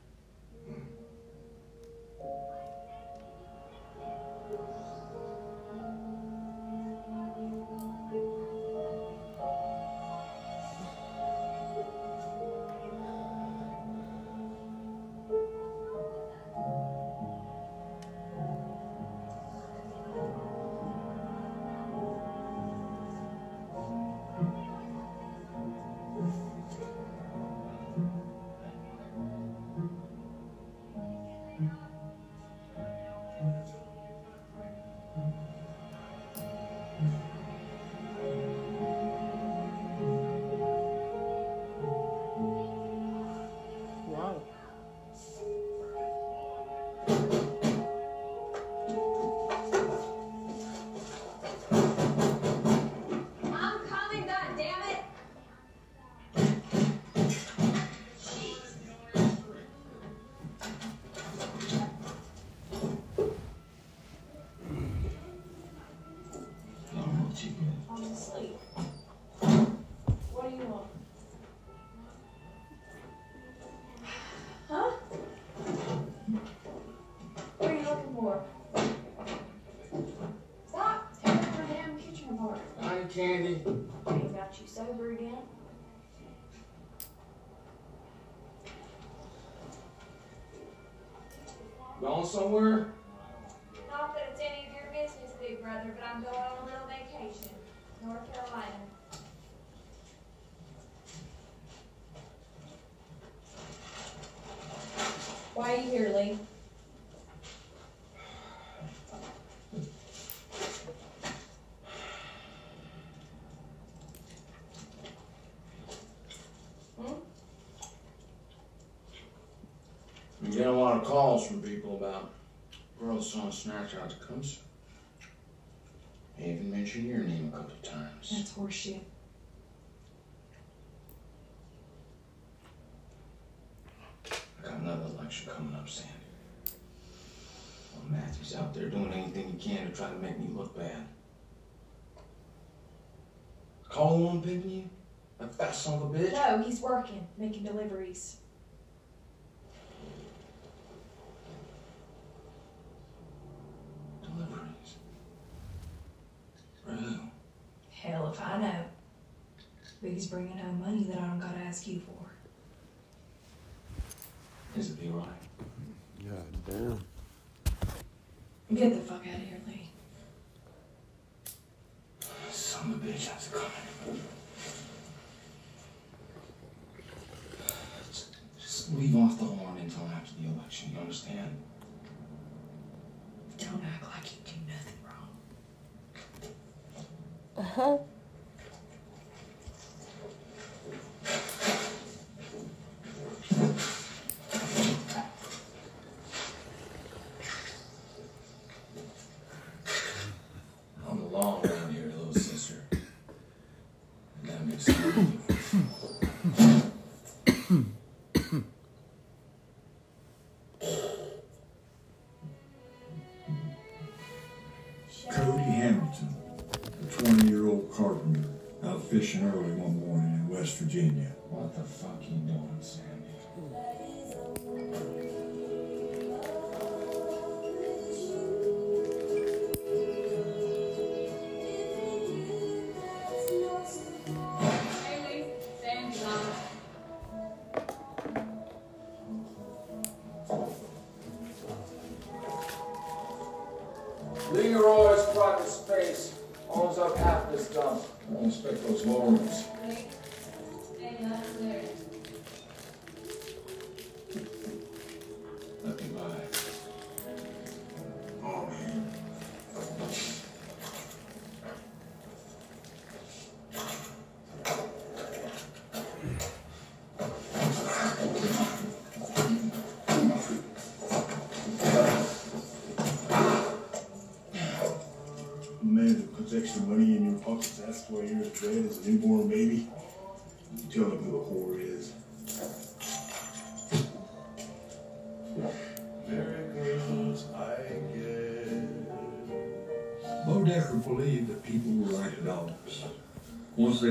Going somewhere? Not that it's any of your business, big brother, but I'm going on a little vacation. North Carolina. Why are you here, Lee? I'm getting a lot of calls from people about girls selling snacks out to comes. Even mentioned your name a couple of times. That's horseshit. I got another election coming up, Sandy. Well, Matthew's out there doing anything he can to try to make me look bad. Call one pimping you? That fat son of a bitch? No, he's working, making. Deliveries. For who? Hell if I know. But he's bringing home money that I don't gotta ask you for. Is it be right? God damn. Get the fuck out of here, Lee. Son of a bitch, how's it coming? Just, just leave off the horn until after the election, you understand? Don't act like you do nothing wrong. Uh huh. I'm the long here, little sister. Cody Hamilton, carpenter, out fishing early one morning in West Virginia. What the fuck you doing, Sandy?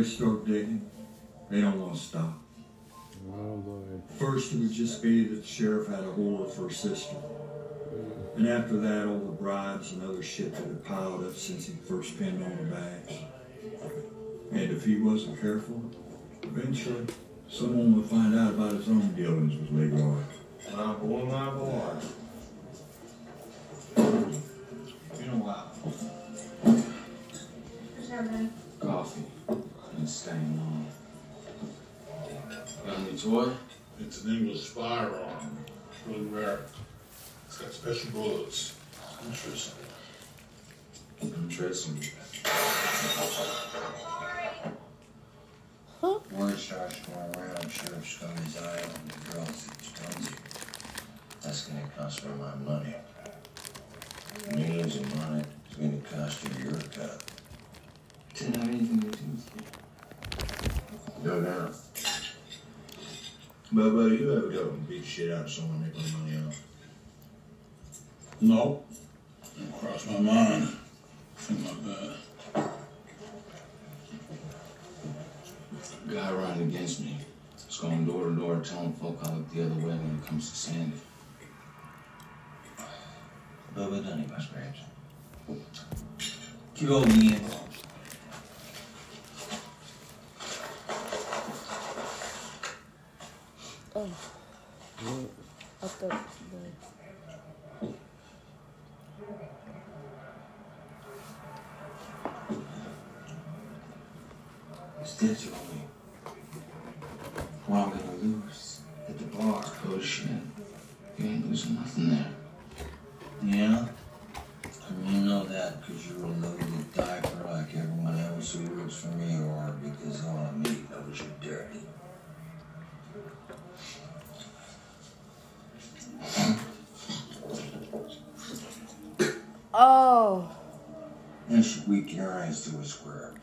Once they start digging, they don't want to stop. Oh, First, it would just be that the sheriff had a whore for a sister. And after that, all the bribes and other shit that had piled up since he first pinned on the bags. And if he wasn't careful, eventually, someone would find out about his own dealings with Leroy. My boy, my boy. You know what? Coffee. And staying on. Got any toy? It's an English firearm. It's Really rare. It's got special bullets. Interesting. Interesting. Word starts going around, Sheriff Scully's eye on the girls he tells you. That's gonna cost me my money. Millions of money is gonna cost you your cut. Didn't have anything to do with you. No doubt. But, buddy, you ever go and beat shit out of someone make no money off? No. Didn't cross my mind. Think like that. guy riding against me. He's going door to door telling folk I look the other way when it comes to Sandy. Bubba Dunny, my scraps. Keep holding me in. Oh. I thought the told me. What I'm gonna lose at the bar. Bullshit. You ain't losing nothing there. Yeah? And you know that because you're a loaded diaper like everyone else who works for me or because all of me knows you're dirty. Oh. And should weak your eyes to a square.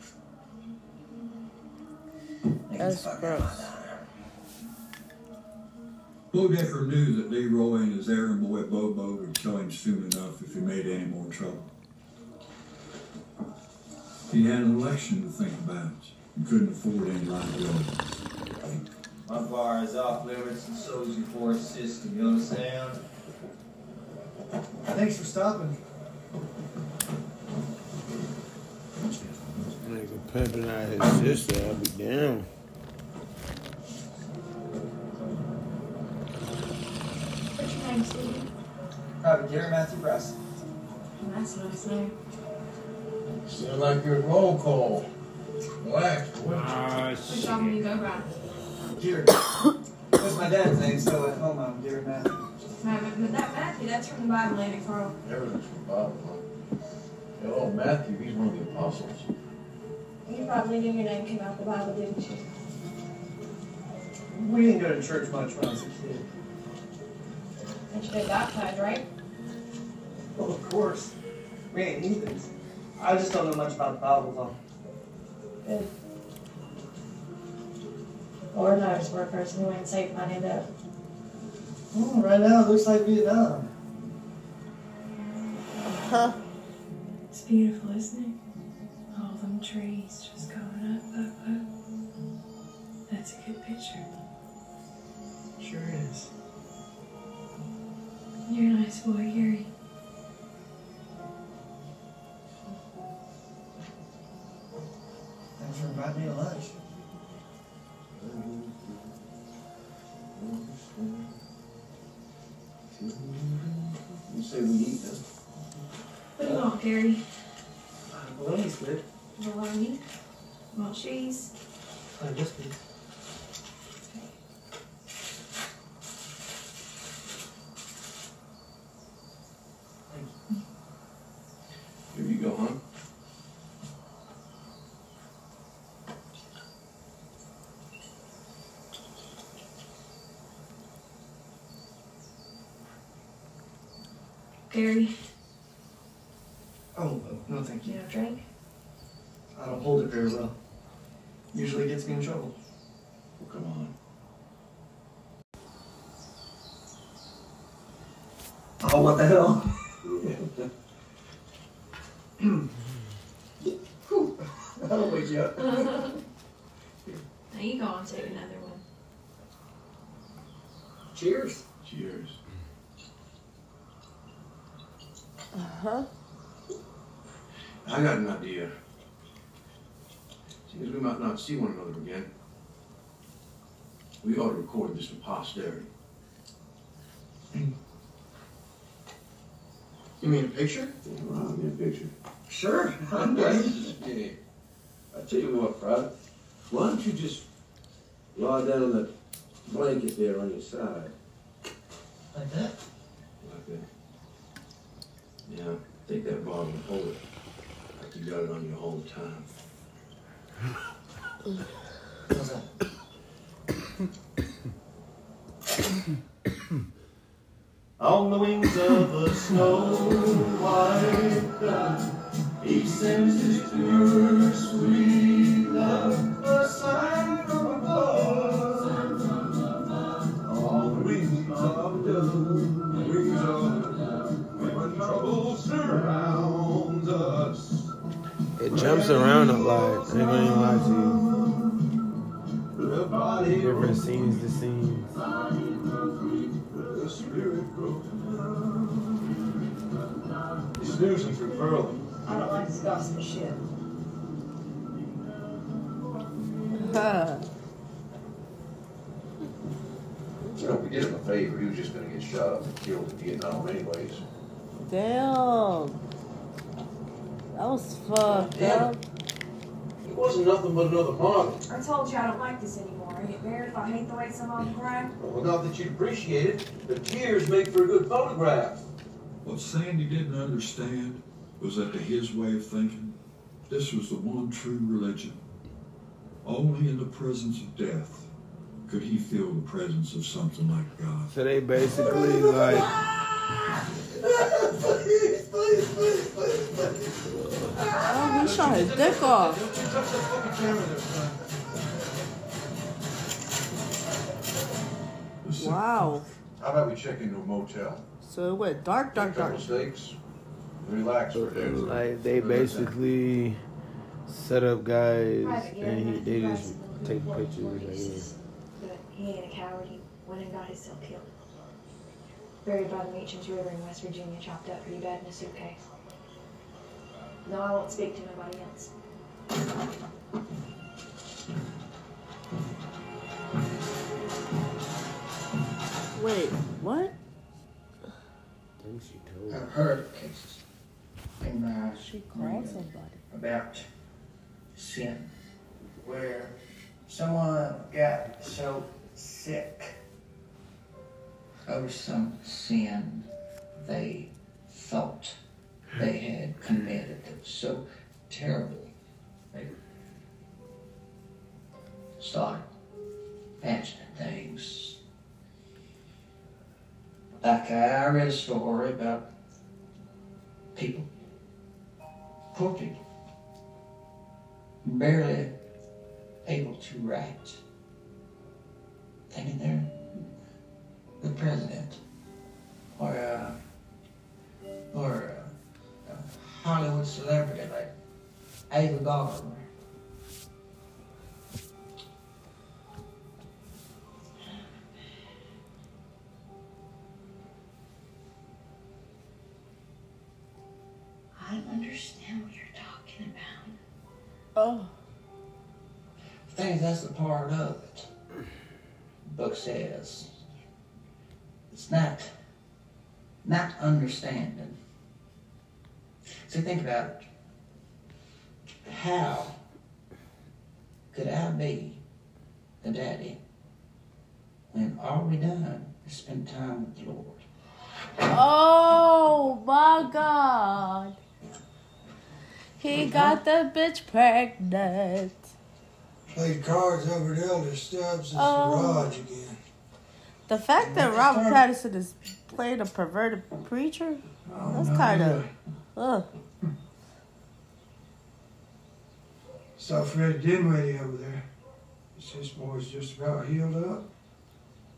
That's gross. Bodecker knew that Leroy and his errand boy Bobo would kill him soon enough if he made any more trouble. He had an election to think about and couldn't afford any liability. My bar is off limits and so's your force system, you understand? Thanks for stopping. Nigga pimping out his sister, I'll be down. What's your name, Steve? Private Gary Matthew Brass. That's a nice name. Sound like your roll call. Relax, boy. Which job do you go by? Gary. That's my dad's name, so at home I'm Gary Matthew. No, but but that Matthew, that's from the Bible, ain't it, Carl? Everything's from the Bible, huh? Hello, Matthew, he's one of the apostles. You probably knew your name came out of the Bible, didn't you? We didn't go to church much when I was a kid. But you been baptized, right? Well, of course. We ain't heathens. I just don't know much about the Bible, though. Good. Lord knows where a person who ain't saved might end up. Hmm, right now it looks like Vietnam. Huh. It's beautiful, isn't it? All them trees just going up, up, up. That's a good picture. Sure is. You're a nice boy, Gary. Thanks for inviting me to lunch. You say we eat then? What do you want, Gary? Bologna's good. Bologna? You want cheese? Uh, yes, please. Here you go, huh? Gary, Oh, no, thank you you. know, drink? I don't hold it very well. Usually gets me in trouble. Well, come on. Oh, what the hell? That'll wake you up. now you go and take another one. Cheers. Cheers. Uh huh. I got an idea. Seeing as we might not see one another again, we ought to record this for posterity. You mean a picture? Well, I'll get a picture. Sure. I'm game. Yeah. I tell you what, Private. Why don't you just lie down on that blanket there on your side? Like that? Like that. Yeah, take that bottle and hold it. Like you got it on you all the time. How's that? On the wings of a snow white dove, he sends his pure, sweet love, a sign from above. On the wings of dove, wings of dove, when trouble surrounds us. It jumps around a lot. I ain't gonna lie to you. Different scenes to scenes. He's snoozing through Pearl. I don't like this gospel shit. You know, if we did him a favor, he was just gonna get shot up and killed in Vietnam anyways. Damn. That was fucked Damn. up. He wasn't nothing but another model. I told you I don't like this anymore. Ain't it weird if I hate the way some of them cry? Well, not that you'd appreciate it, but tears make for a good photograph. What Sandy didn't understand was that to his way of thinking, this was the one true religion. Only in the presence of death could he feel the presence of something like God. So they basically like Oh, he shot his dick off. Wow. How about we check into a motel? So it went dark, dark, dark. Couple steaks, relax for a like they basically set up guys and he, they Gary, just take pictures. I guess. But he ain't a coward. He went and got himself killed. Buried by the Meachams River in West Virginia, chopped up pretty bad in a suitcase. No, I won't speak to nobody else. Wait, what? Think she told. I've heard of cases in uh, She called somebody. about sin where someone got so sick over some sin they thought they had committed that was so terrible they started imagining things like I read a story about people, poor people, barely able to write, thinking they're the president. Or a, or a, a Hollywood celebrity like Ava Gardner. I don't understand what you're talking about. Oh. I think that's the part of it. The book says it's not not understanding. So think about it. How could I be the daddy when all we done is spend time with the Lord? Oh my god. He got the bitch pregnant. Played cards over at Elder Stubbs' Oh. garage again. The fact that Robert Pattinson is playing a perverted preacher, that's no, kind of. Ugh. Saw Fred Dinwiddie over there. His boy's just about healed up.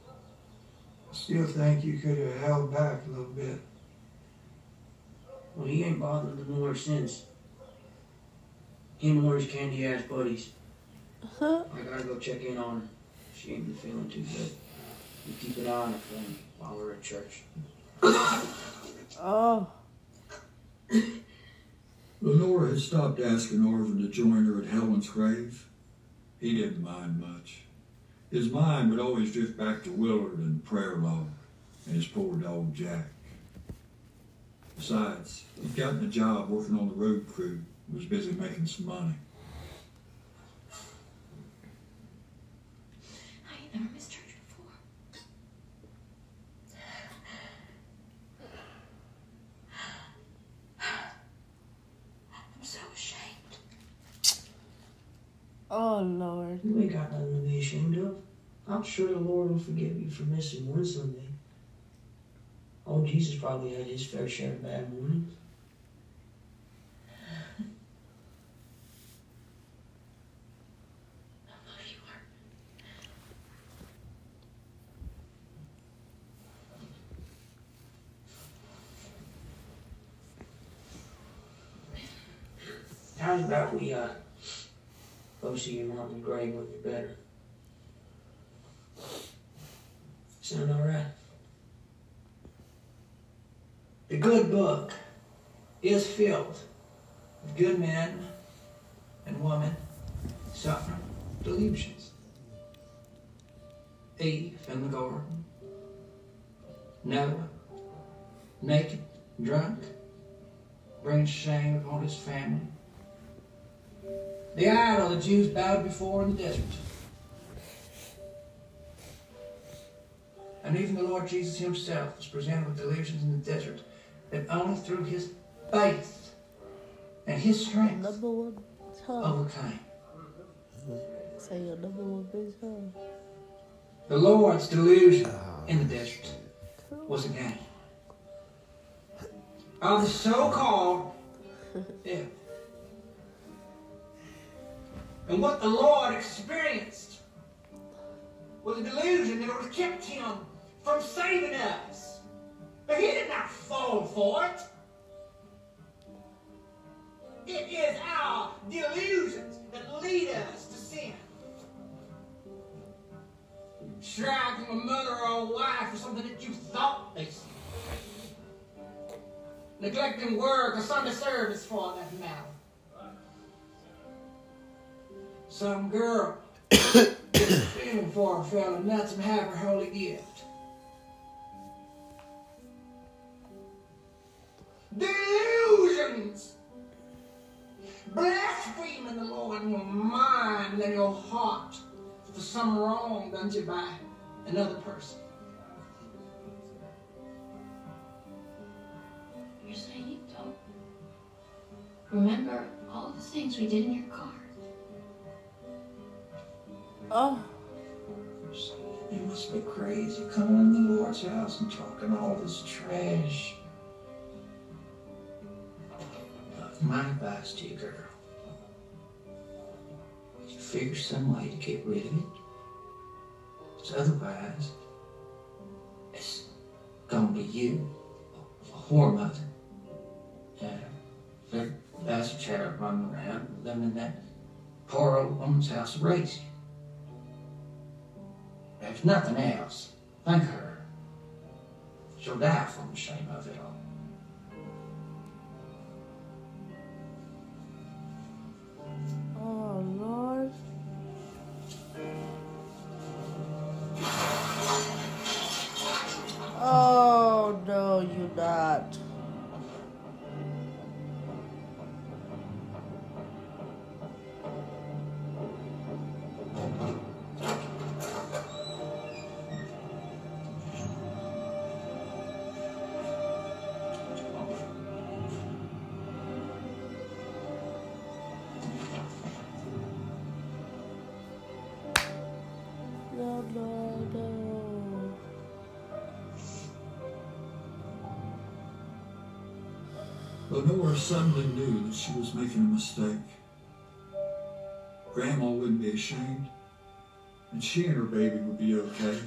I still think you could have held back a little bit. Well, he ain't bothered the Lord since. Him and his candy ass buddies. Huh? I gotta go check in on her. She ain't been feeling too good. You keep an eye on her for me while we're at church. Oh. Lenora had stopped asking Arvin to join her at Helen's grave. He didn't mind much. His mind would always drift back to Willard and prayer log and his poor dog Jack. Besides, he'd gotten a job working on the road crew and was busy making some money. I ain't never missed church before. I'm so ashamed. Oh Lord. You ain't got nothing to be ashamed of. I'm sure the Lord will forgive you for missing one Sunday. Oh, Jesus probably had his fair share of bad mornings. Your mom's grave when you're better? Sound alright? The good book is filled with good men and women suffering delusions. Eve in the garden, Noah, naked, drunk, brings shame upon his family. The idol the Jews bowed before in the desert. And even the Lord Jesus himself was presented with delusions in the desert that only through his faith and his strength Number one time. overcame. Say your number one big time. The Lord's delusion ah, in the desert was a game. Of the so-called devil. And what the Lord experienced was a delusion that would have kept him from saving us. But he did not fall for it. It is our delusions that lead us to sin. Striking a mother or a wife for something that you thought they said. Neglecting work or Sunday service for that matter. Some girl feeling for a fella lets him have her holy gift. Delusions! Blaspheming the Lord in your mind and your heart for some wrong done to you by another person. You're saying you don't remember all the things we did in your car? Oh. You must be crazy coming in the Lord's house and talking all this trash. My advice to you, girl. is to figure some way to get rid of it. 'Cause otherwise, it's gonna be you, a whore mother. Yeah, big bastard child running around living in that poor old woman's house to raise you. If nothing else, thank her. She'll die from the shame of it all. Lenore suddenly knew that she was making a mistake. Grandma wouldn't be ashamed, and she and her baby would be okay.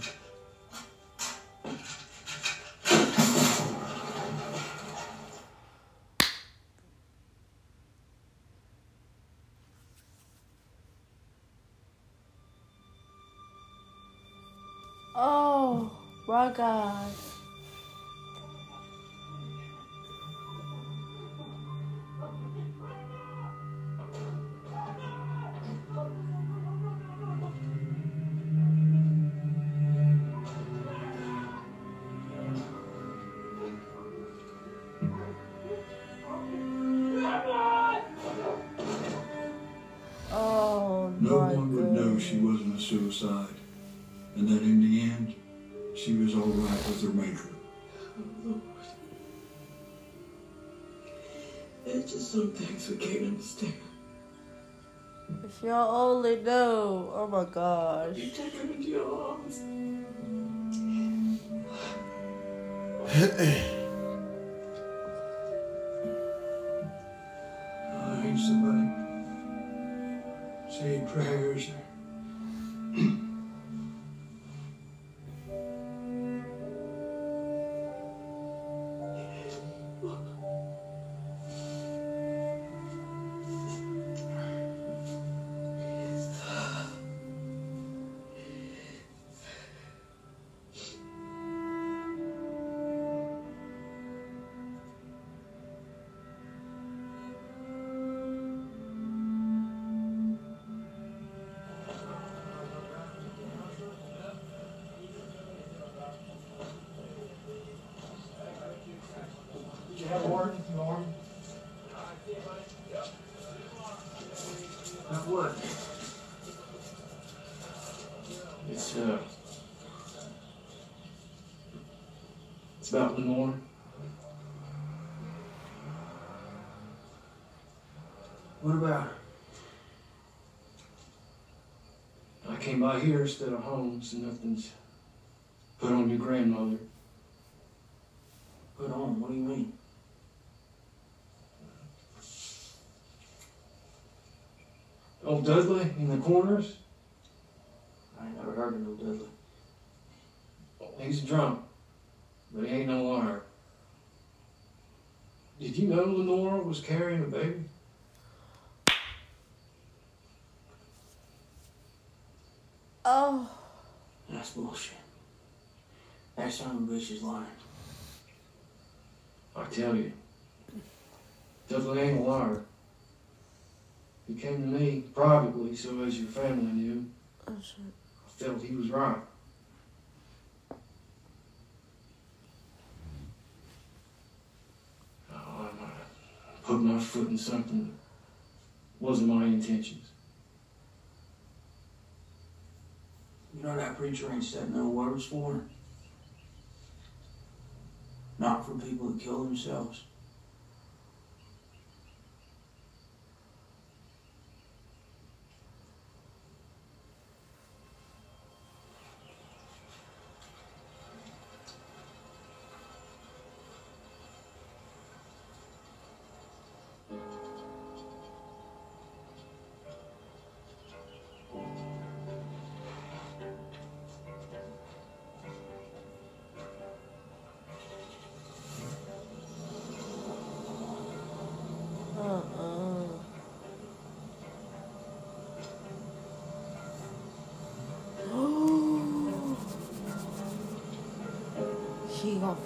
Hey. What about her? I came by here instead of home, so nothing's put on your grandmother. Put on? What do you mean? Old Dudley in the corners? I ain't never heard of no Dudley. He's drunk, but he ain't no liar. Did you know Lenora was carrying a baby? Oh. That's bullshit. That son of a bitch is lying. I tell you, Dudley ain't a liar. He came to me privately so as your family knew. Oh, shit. I felt he was right. Oh, I might have put my foot in something that wasn't my intentions. You know that preacher ain't said no words for her? Not for people that kill themselves.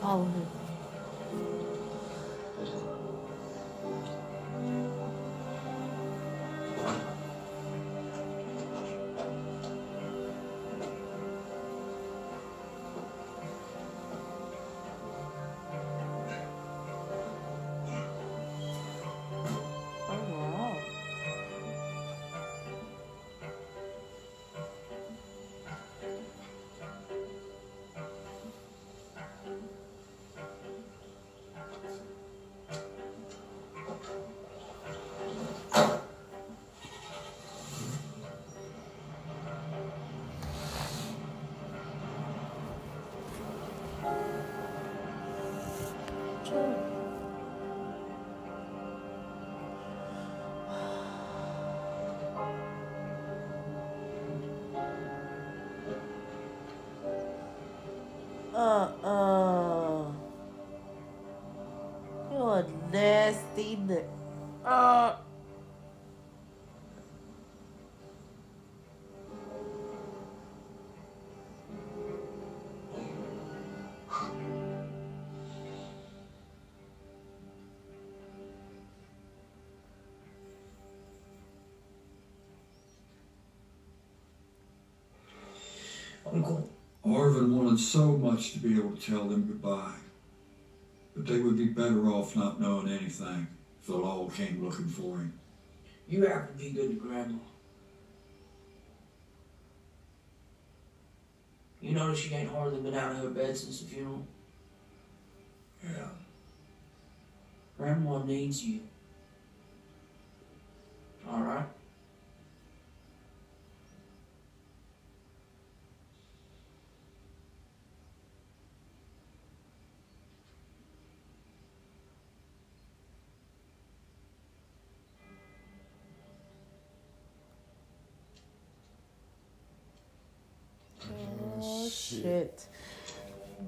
He Uncle. Arvin wanted so much to be able to tell them goodbye. But they would be better off not knowing anything if the law came looking for him. You have to be good to Grandma. You notice she ain't hardly been out of her bed since the funeral? Yeah. Grandma needs you. Alright? Oh, shit.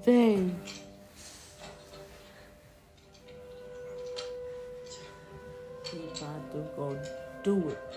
Babe. He about to go do it.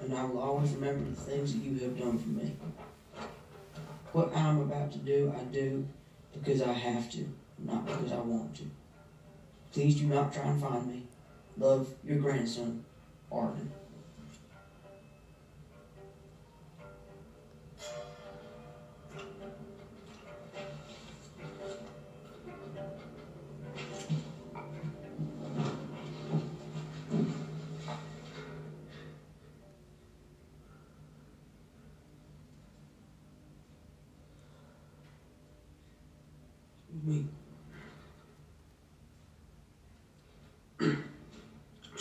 And I will always remember the things that you have done for me. What I'm about to do, I do because I have to, not because I want to. Please do not try and find me. Love your grandson, Arvin.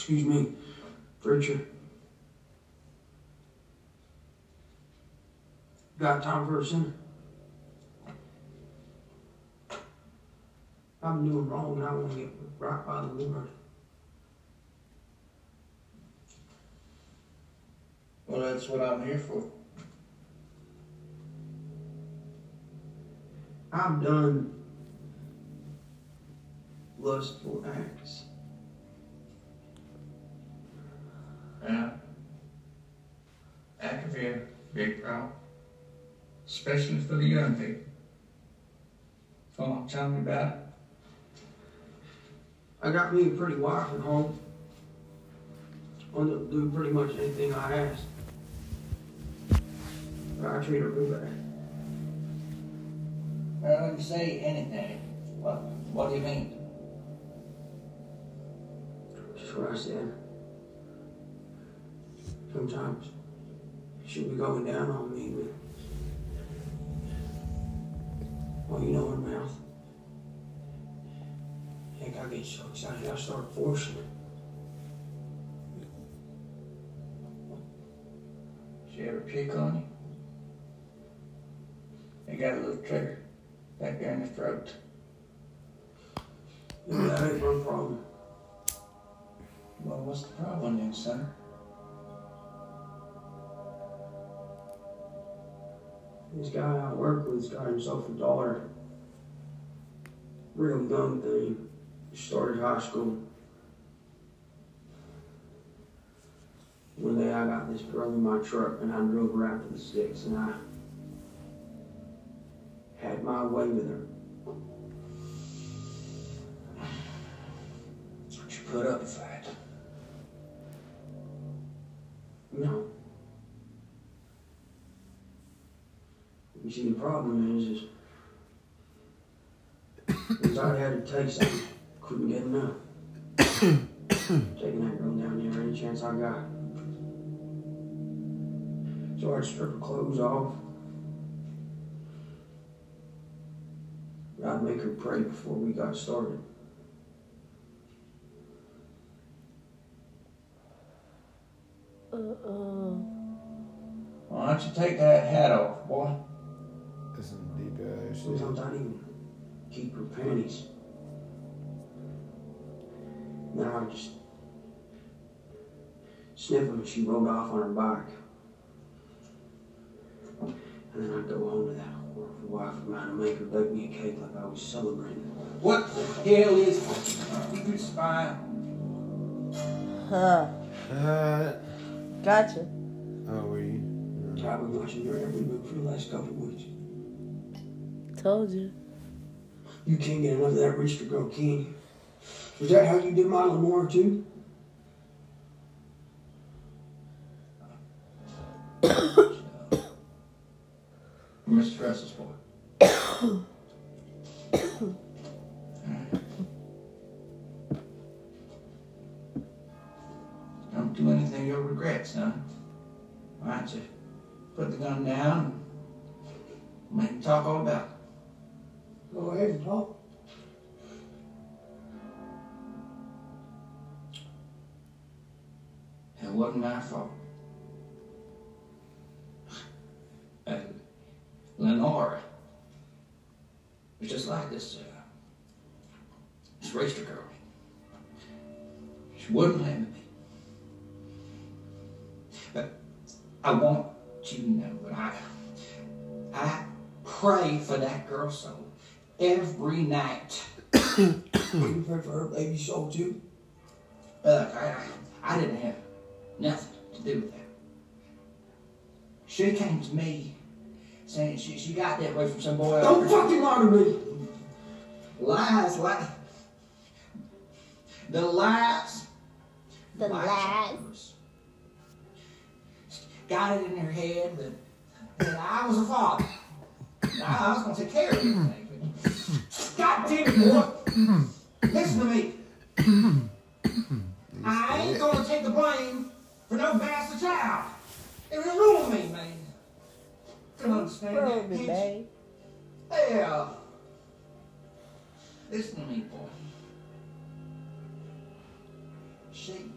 Excuse me, preacher. Got time for a sinner? I'm doing wrong and I want to get right by the Lord. Well, that's what I'm here for. I've done lustful acts. Yeah. That could be a big problem. Especially for the young people. Come on, tell me about it. I got me a pretty wife at home. One that'll do pretty much anything I ask. But I treat her real bad. Well, when you say anything, what, what do you mean? Just what I said. Sometimes she'll be going down on me, but well, you know her mouth. Heck, I get so excited I start forcing it. She ever pick on you? They got a little trigger back there in the throat. Yeah, that ain't my problem. Well, what's the problem then, son? This guy I work with's got himself a daughter. Real young thing. Started high school. One day I got this girl in my truck and I drove her out to the sticks and I had my way with her. Don't put up a fight? You see, the problem is, is once I had to take something, couldn't get enough. Taking that girl down there any chance I got. So I'd strip her clothes off. I'd make her pray before we got started. Uh-uh. Why don't you take that hat off, boy? Sometimes I'd even keep her panties. Now I just sniff them and she rode off on her bike. And then I'd go home to that horrible wife of mine and make her bake me a cake like I was celebrating. What the hell is you spy? Huh. Uh, Gotcha. oh, were you? I've been watching your every move for the last couple of weeks. Told you. You can't get enough of that rooster girl, can you? Was that how you did my Lenore too? Mr. Russell's boy. I want you to know that I, I pray for that girl's soul every night. You pray for her baby soul too? Look, I, I, I didn't have nothing to do with that. She came to me saying she, she got that way from some boy. Don't fucking lie to me. Lies, lies. The lies. The lies. Got it in her head that, that I was a father. That I was going to take care of everything. God damn it, boy. Listen to me. I ain't going to take the blame for no bastard child. It was ruin me, man. Don't understand that, can't babe. Hell. Listen to me, boy. She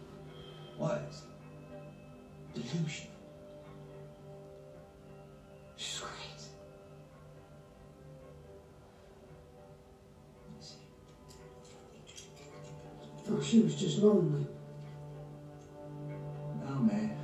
was delusional. Oh, she was just lonely. No, man.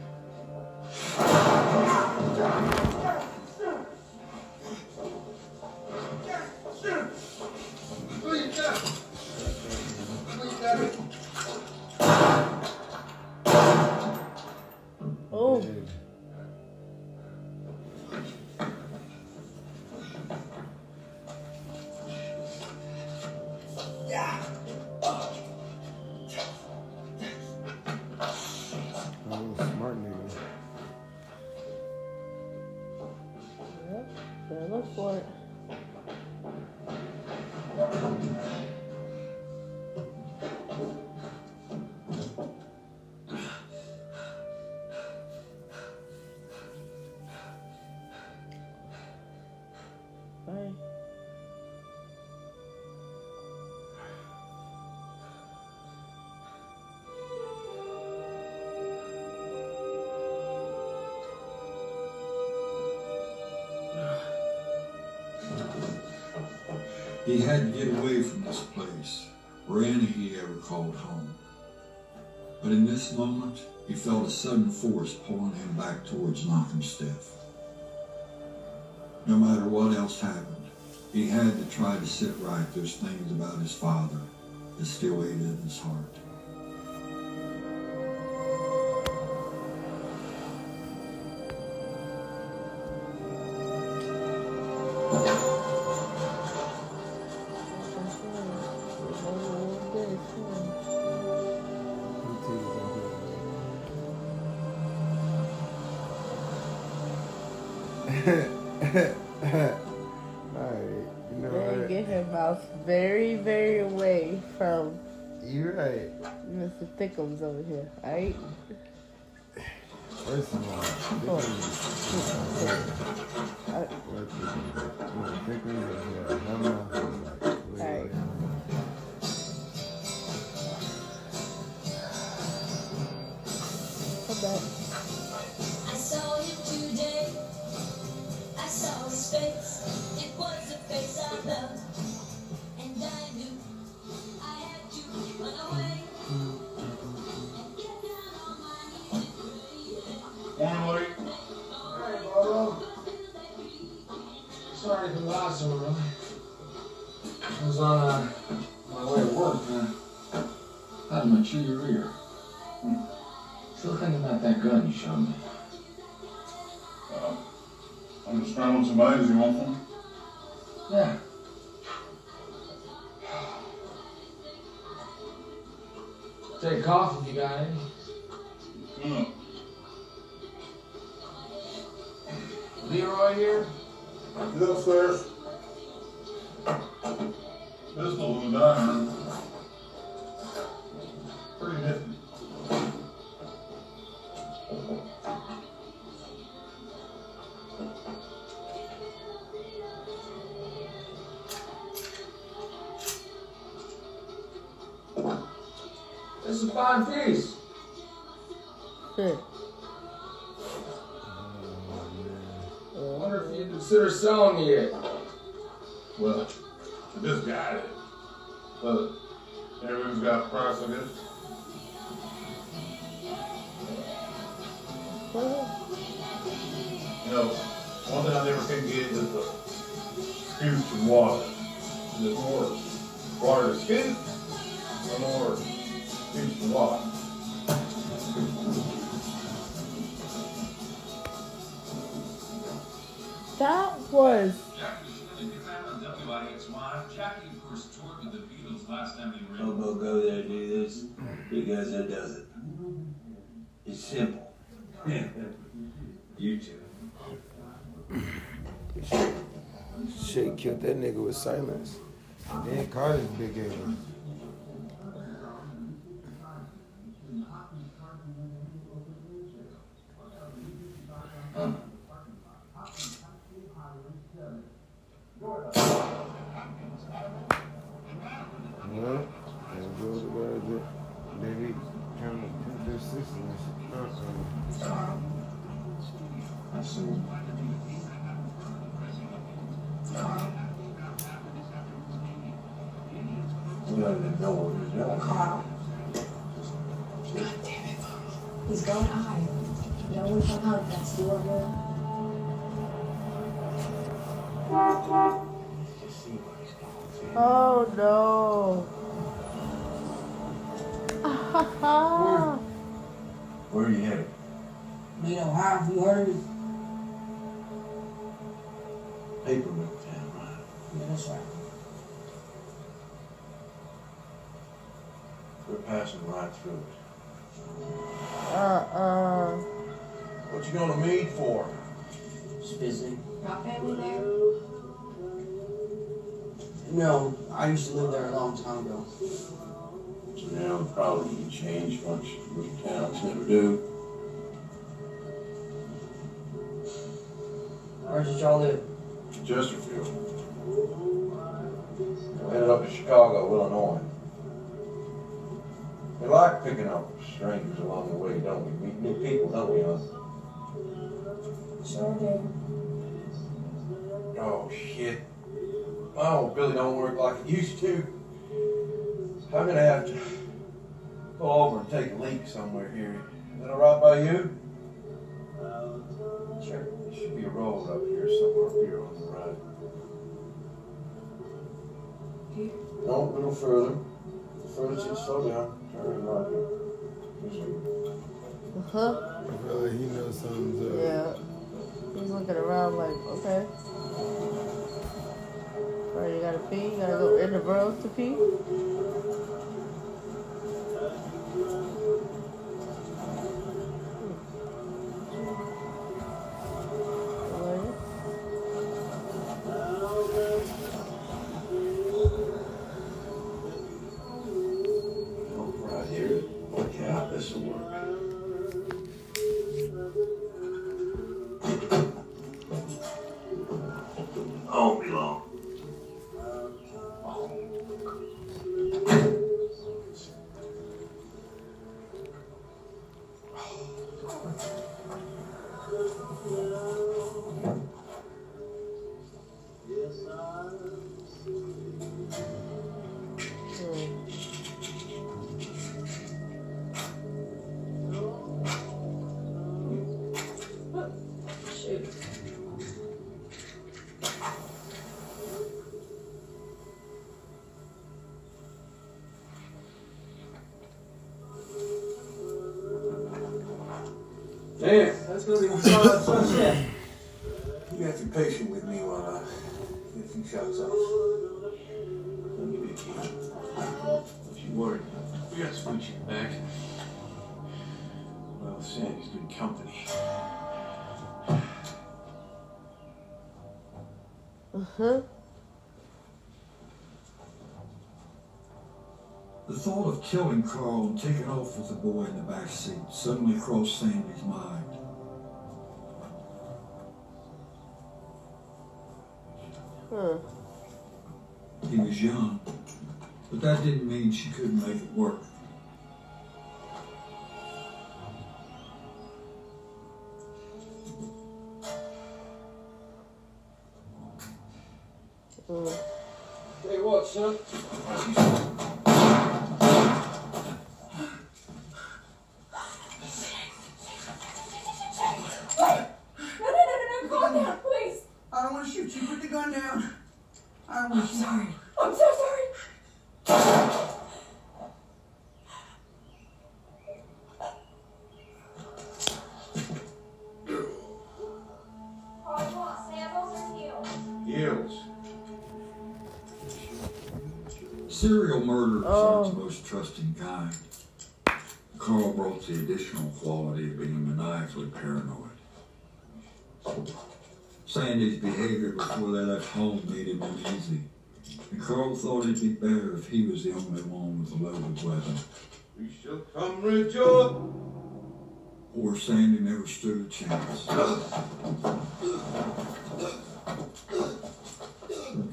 He had to get away from this place, or any he ever called home. But in this moment, he felt a sudden force pulling him back towards Knockemstiff. No matter what else happened, he had to try to sit right those things about his father that still ate at his heart. Thickums over here, alright? First of all, This is you two. Shit killed that nigga with silence. Then caught his big ass. Well, to put their sister in shit. Uh-uh. You know. Carl. God damn it. He's going high. No one can. Oh no. Where are you headed? How have you heard? Paper mill town, right? Yeah, that's right. We're passing right through it. Uh-uh. What you gonna meet for? Just visiting. Got family there? No, I used to live there a long time ago. So now probably can change much. Little towns never do. Where did y'all live? Chesterfield. We headed up to Chicago, Illinois. We like picking up strangers along the way, don't we? Meet new people, don't we, huh? Sure do. Oh, shit. Oh, Billy don't work like it used to. I'm gonna have to go over and take a leak somewhere here. Is that all right by you? Road up here somewhere up here on the right. No, a little further. Further, see, slow down. Turn right here. Uh-huh. I feel like he knows something's up. Yeah. He's looking around like, okay. Right, you gotta pee? You gotta go in the road to pee? Killing Carl and taking off with the boy in the back seat suddenly crossed Sandy's mind. Huh. He was young, but that didn't mean she couldn't make it work. Sandy's behavior before they left home made him uneasy. And Carl thought it'd be better if he was the only one with a loaded weapon. We shall come rejoice. Poor Sandy never stood a chance. The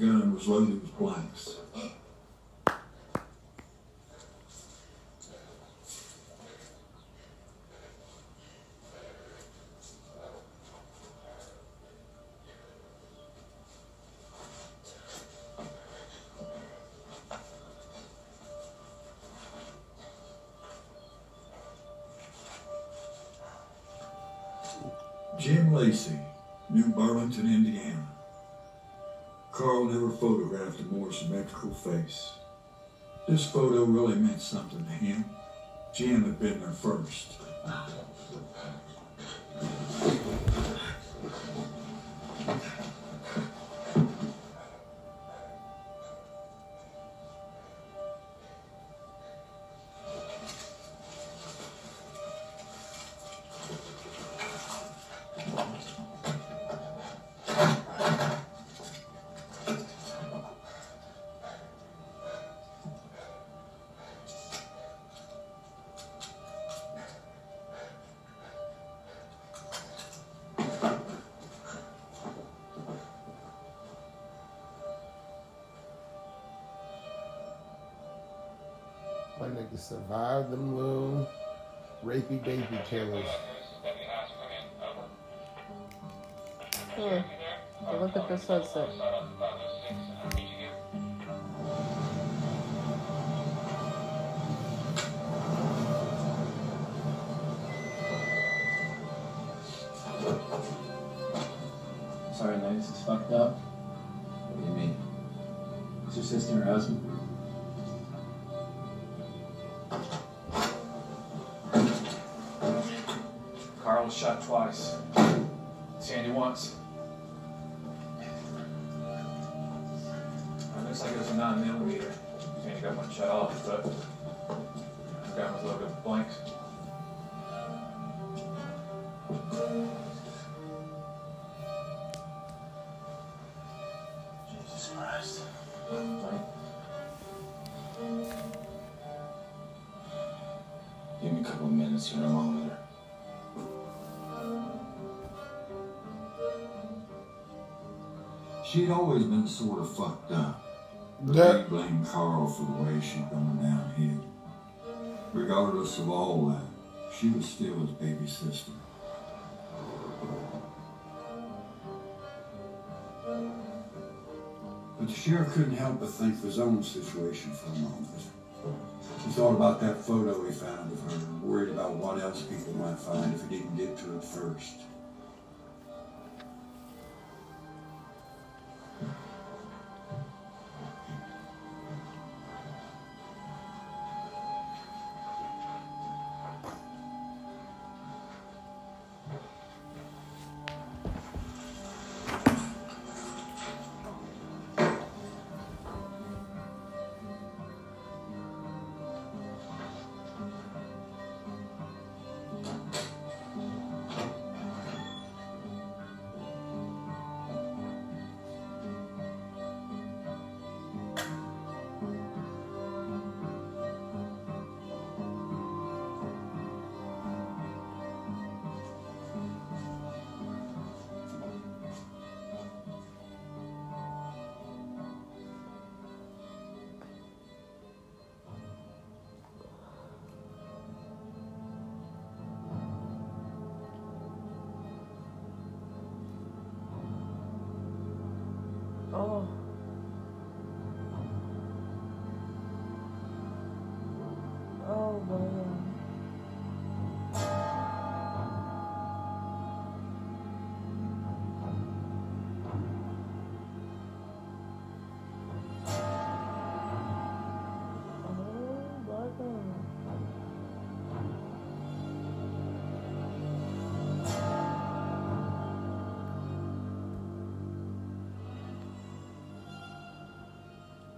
gun was loaded with blanks. Burlington, Indiana. Carl never photographed a more symmetrical face. This photo really meant something to him. Jim had been there first. Baby. Hmm. Look at the sunset. Minutes here along with her. She'd always been sort of fucked up. But they blamed Carl for the way she'd gone downhill. Regardless of all that, she was still his baby sister. But the sheriff couldn't help but think of his own situation for a moment. He thought about that photo he found of her worried about what else people might find if he didn't get to it first.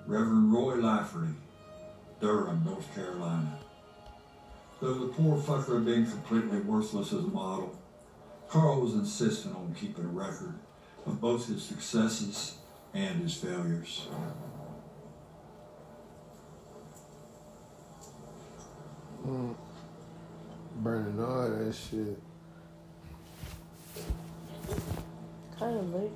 Reverend Roy Laferty, Durham, North Carolina. Though the poor fucker had been completely worthless as a model, Carl was insistent on keeping a record of both his successes and his failures. Mm. Burning all that shit. Kind of late.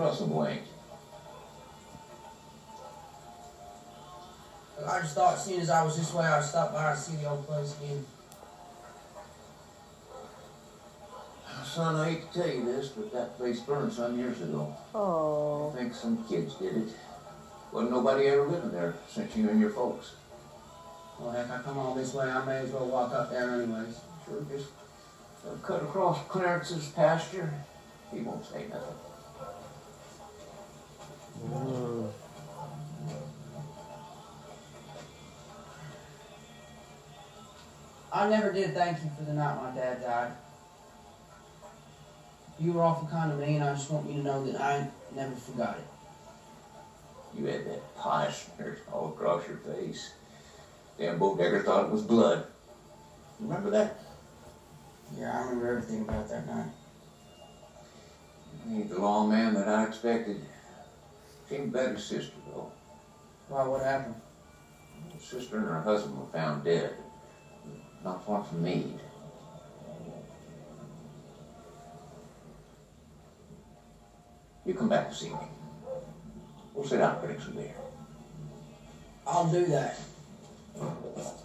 You're that Russell boy, ain't you? I just thought, seeing as I was this way, I'd stop by and see the old place again. Son, I hate to tell you this, but that place burned some years ago. Oh. I think some kids did it. Wasn't nobody ever living there since you and your folks. Well, heck, I come all this way, I may as well walk up there anyways. Sure, just cut across Clarence's pasture. He won't say nothing. Mm. I never did thank you for the night my dad died. You were awful kind to me, and I just want you to know that I never forgot it. You had that pie smeared all across your face. Damn Bodecker thought it was blood. Remember that? Yeah, I remember everything about that night. You ain't the long man that I expected. She ain't better sister, though. Why, what happened? Her sister and her husband were found dead. Not far from Meade. You come back this evening. We'll sit down and drink some beer. I'll do that.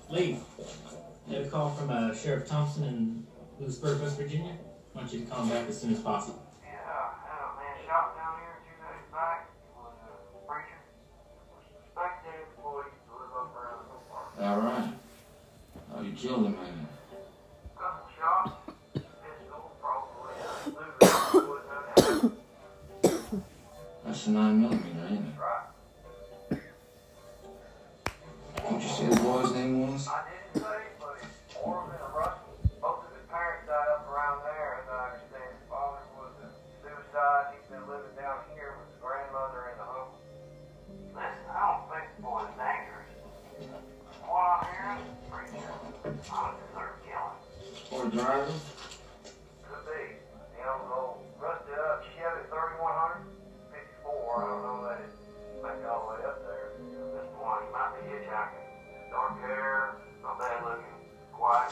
Lee, I have a call from uh, Sheriff Thompson in Lewisburg, West Virginia. I want you to call him back as soon as possible. Yeah, had a man shot down here two days back. He was a preacher. Suspected employee to live up around the park. All right. How you killed him, man? That's a nine millimeter, ain't it? Did you say the boy's name was? Driver? Could be. He owns old rusted up Chevy 3100, 54. I don't know that it make all the way up there. At this point, he might be hitchhiking. Dark hair, not bad looking, quiet.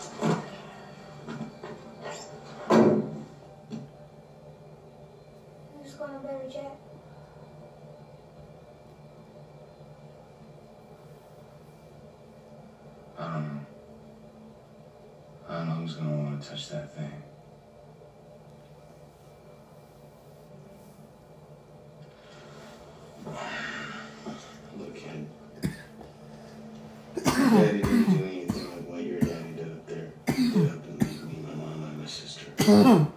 Who's gonna bury Jack? I don't know. Who's gonna want to touch that thing. Look, kid. Daddy didn't do anything like what your daddy did up there. He did up and leave me, my mom, and my sister.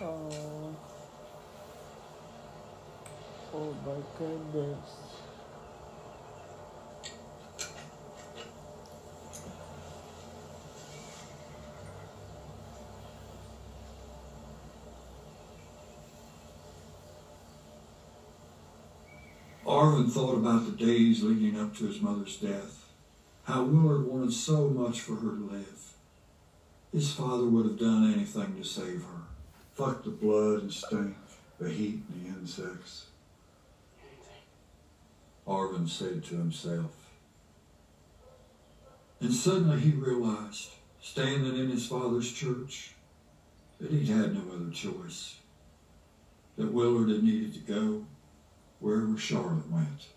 Oh. Oh my goodness. Arvin thought about the days leading up to his mother's death, how Willard wanted so much for her to live. His father would have done anything to save her. Fuck the blood and stink, the heat and the insects. Arvin said to himself. And suddenly he realized, standing in his father's church, that he'd had no other choice, that Willard had needed to go wherever Charlotte went.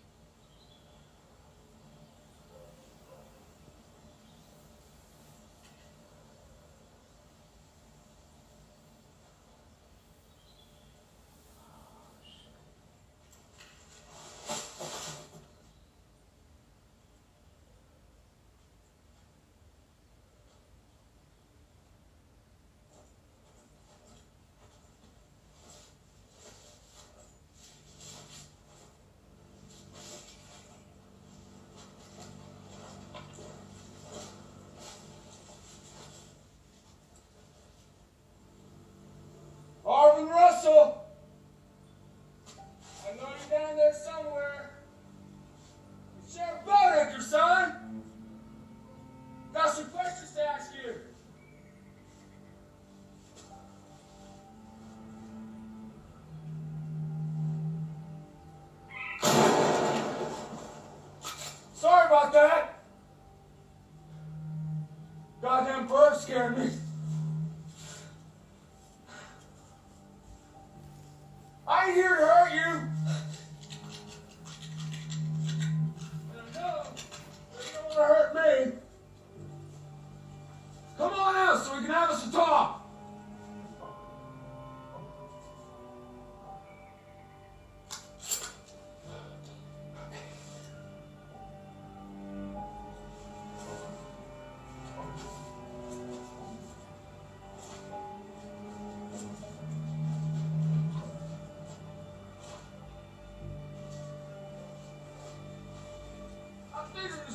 about that.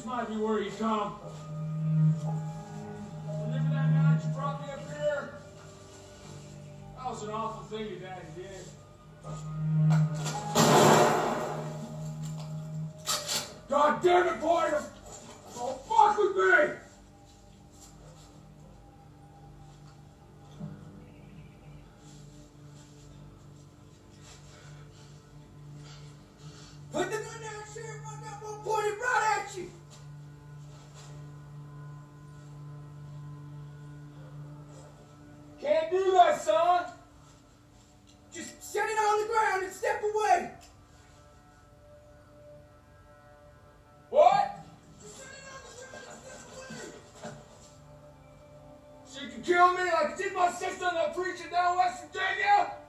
This might be where he's from. kill me like see my sister preach it down West Virginia?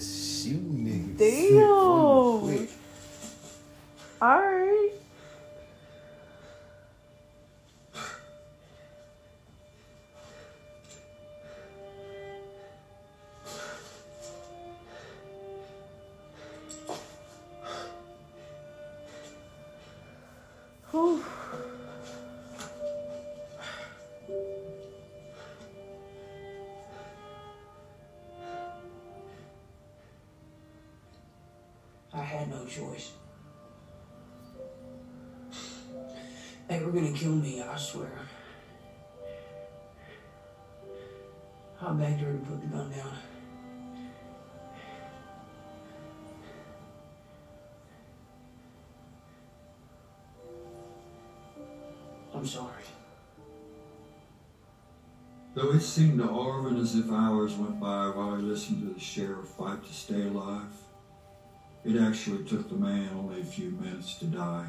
this no choice. They were gonna kill me, I swear. I begged her to put the gun down. I'm sorry. Though it seemed to Arvin as if hours went by while he listened to the sheriff fight to stay alive, it actually took the man only a few minutes to die.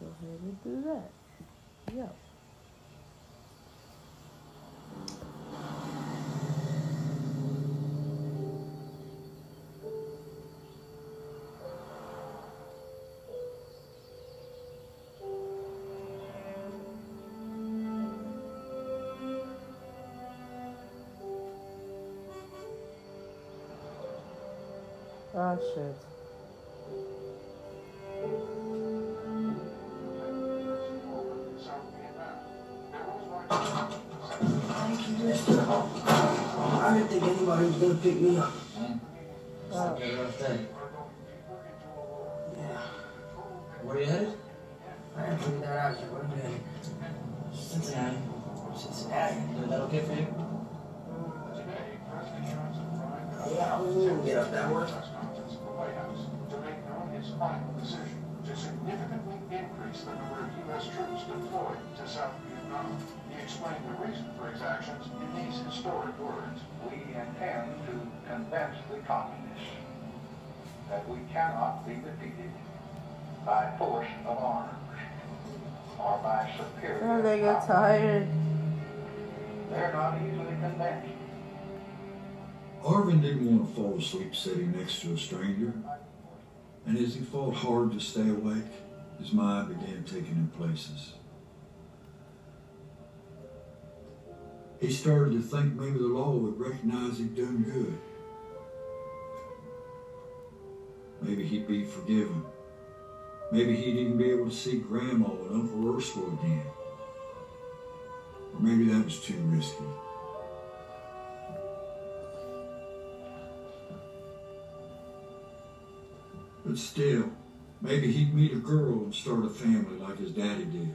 Go ahead and do that. Yep. Oh shit. Was gonna pick me up. Reason for his actions in these historic words. We intend to convince the communists that we cannot be defeated by force of arms or by superior Oh, they get tired. They're not easily convinced. Arvin didn't want to fall asleep sitting next to a stranger, and as he fought hard to stay awake, his mind began taking him places. He started to think maybe the law would recognize he'd done good. Maybe he'd be forgiven. Maybe he'd even be able to see Grandma and Uncle Earskell again. Or maybe that was too risky. But still, maybe he'd meet a girl and start a family like his daddy did.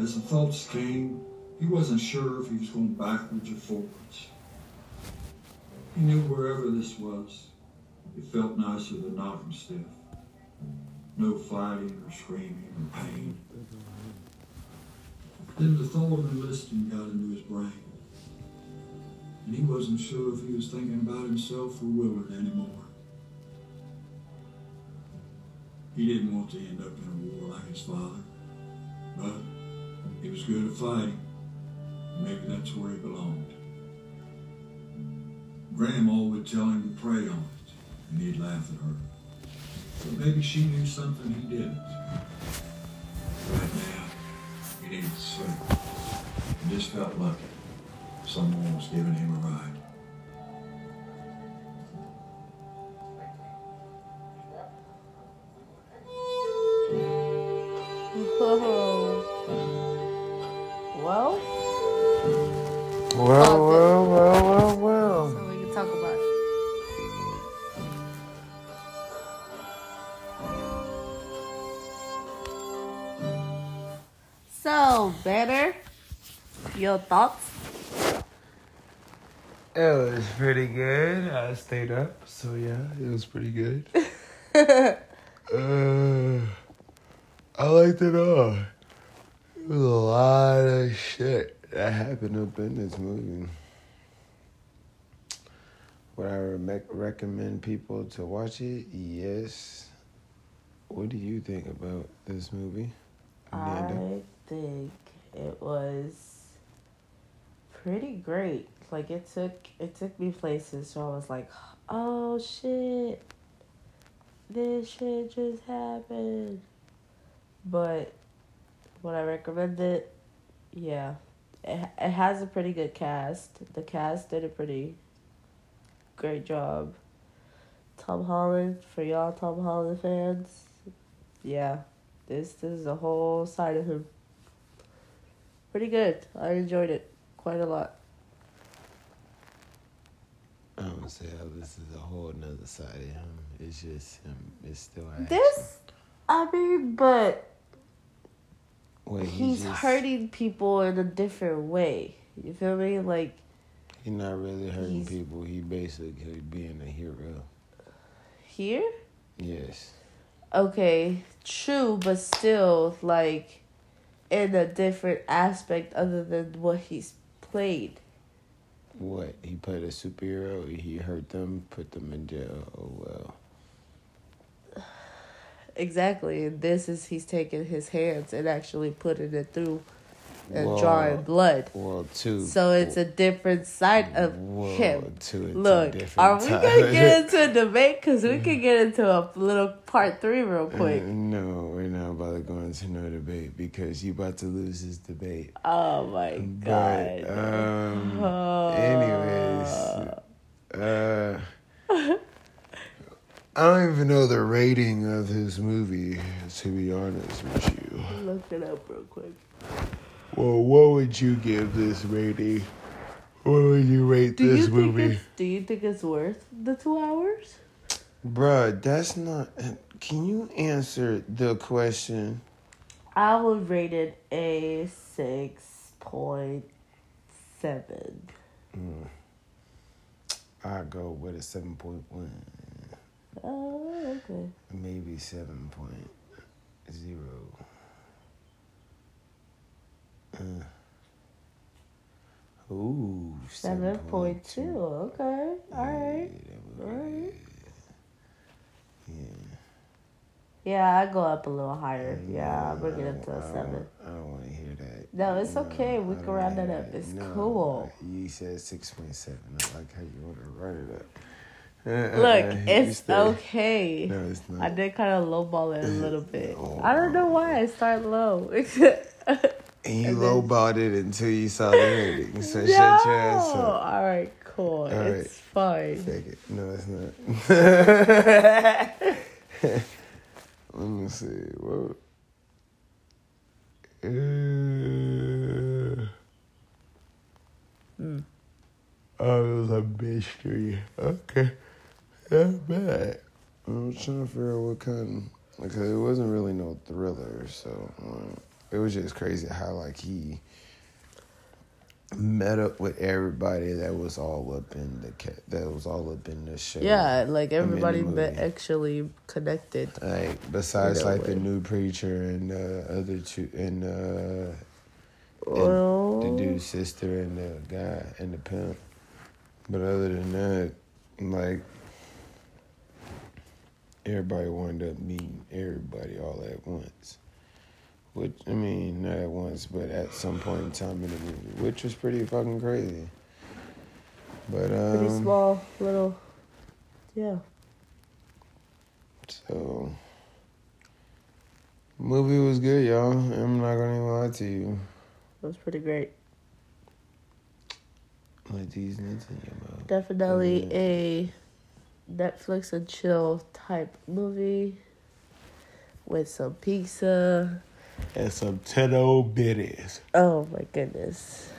As the thoughts came, he wasn't sure if he was going backwards or forwards. He knew wherever this was, it felt nicer than Knockemstiff. No fighting or screaming or pain. Then the thought of enlisting got into his brain and he wasn't sure if he was thinking about himself or Willard anymore. He didn't want to end up in a war like his father, but he was good at fighting. Maybe that's where he belonged. Grandma would tell him to pray on it, and he'd laugh at her. But maybe she knew something he didn't. Right now, he needed sleep. He just felt lucky. Someone was giving him a ride. Oh. Well, Well, well, well, well, well. so we can talk about it. So, better? Your thoughts? It was pretty good. I stayed up, so yeah, it was pretty good. uh, I liked it all. Was a lot of shit that happened up in this movie. Would I re- recommend people to watch it? Yes. What do you think about this movie? I think it was pretty great. Like it took it took me places so I was like, oh shit. This shit just happened. But would I recommend it? Yeah. It, it has a pretty good cast. The cast did a pretty great job. Tom Holland, for y'all Tom Holland fans, yeah, this, this is a whole side of him. Pretty good. I enjoyed it quite a lot. I don't say how this is a whole nother side of him. It's just him. It's still action. This, I mean, but Wait, he's just, hurting people in a different way. You feel me? Like He's not really hurting people. He basically being a hero. here? Yes. Okay, true, but still, like, in a different aspect other than what he's played. What? He played a superhero. He hurt them, put them in jail. Oh well. Exactly, and this is he's taking his hands and actually putting it through and drawing blood. Well, too. So it's a different side of Whoa, him. too, Look, are we gonna get into a debate? Because we could get into a little part three real quick. Uh, no, we're not about to go into no debate because you're about to lose this debate. Oh my god. But um, Oh. anyways, uh, I don't even know the rating of this movie. To be honest with you, Look it up real quick. well, what would you give this rating? What would you rate Do this think movie, Do you think it's worth the two hours? Bruh, That's not. Can you answer the question? I would rate it a six point seven. Mm. I go with a seven point one. Oh, okay. maybe seven point zero. Uh, ooh, Seven point two. Okay. All right. All right. Yeah, Yeah, I go up a little higher. Yeah, I'm bringing it up to a seven. I don't want to hear that. No, it's okay. We can round that up. It's cool. You said six point seven. I like how you want to run it up. Uh, Look, uh, it's okay. No, it's not. I did kind of lowball it a little bit. I don't know why I start low. And you lowballed it until you saw the rating. So shut your ass No. up. All right, cool. All right. it's fine. Take it. No, it's not. Let me see. What? Uh, Hmm. Oh, it was a mystery. Okay. Not bad. I was trying to figure out what kind. Because it wasn't really no thriller, so um, it was just crazy how like he met up with everybody that was all up in the that was all up in the show. Yeah, like I mean, everybody been actually connected. Like besides like the new preacher and uh, other two and uh, and the dude's sister and the guy and the pimp. But other than that, like everybody wound up meeting everybody all at once. Which I mean, not at once, but at some point in time in the movie, which was pretty fucking crazy. But um, Pretty small, little. Yeah. So, movie was good, y'all. I'm not gonna even lie to you. It was pretty great. Like these nuts in your mouth. Definitely a Netflix and chill type movie with some pizza. And some ten bitties. Oh my goodness.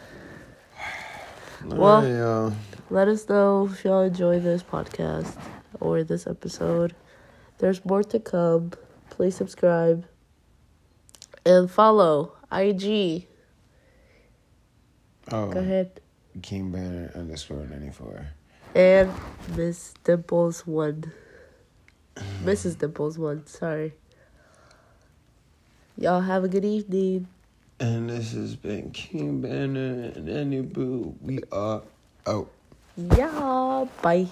Well, let us know if y'all enjoy this podcast or this episode. There's more to come. Please subscribe and follow IG. Oh, Go ahead. King Banner underscore ninety four. And Miss Dimples one. Mrs. Dimples one, sorry. Y'all have a good evening. And this has been King Banner and Annie Boo. We are out. Yeah, bye.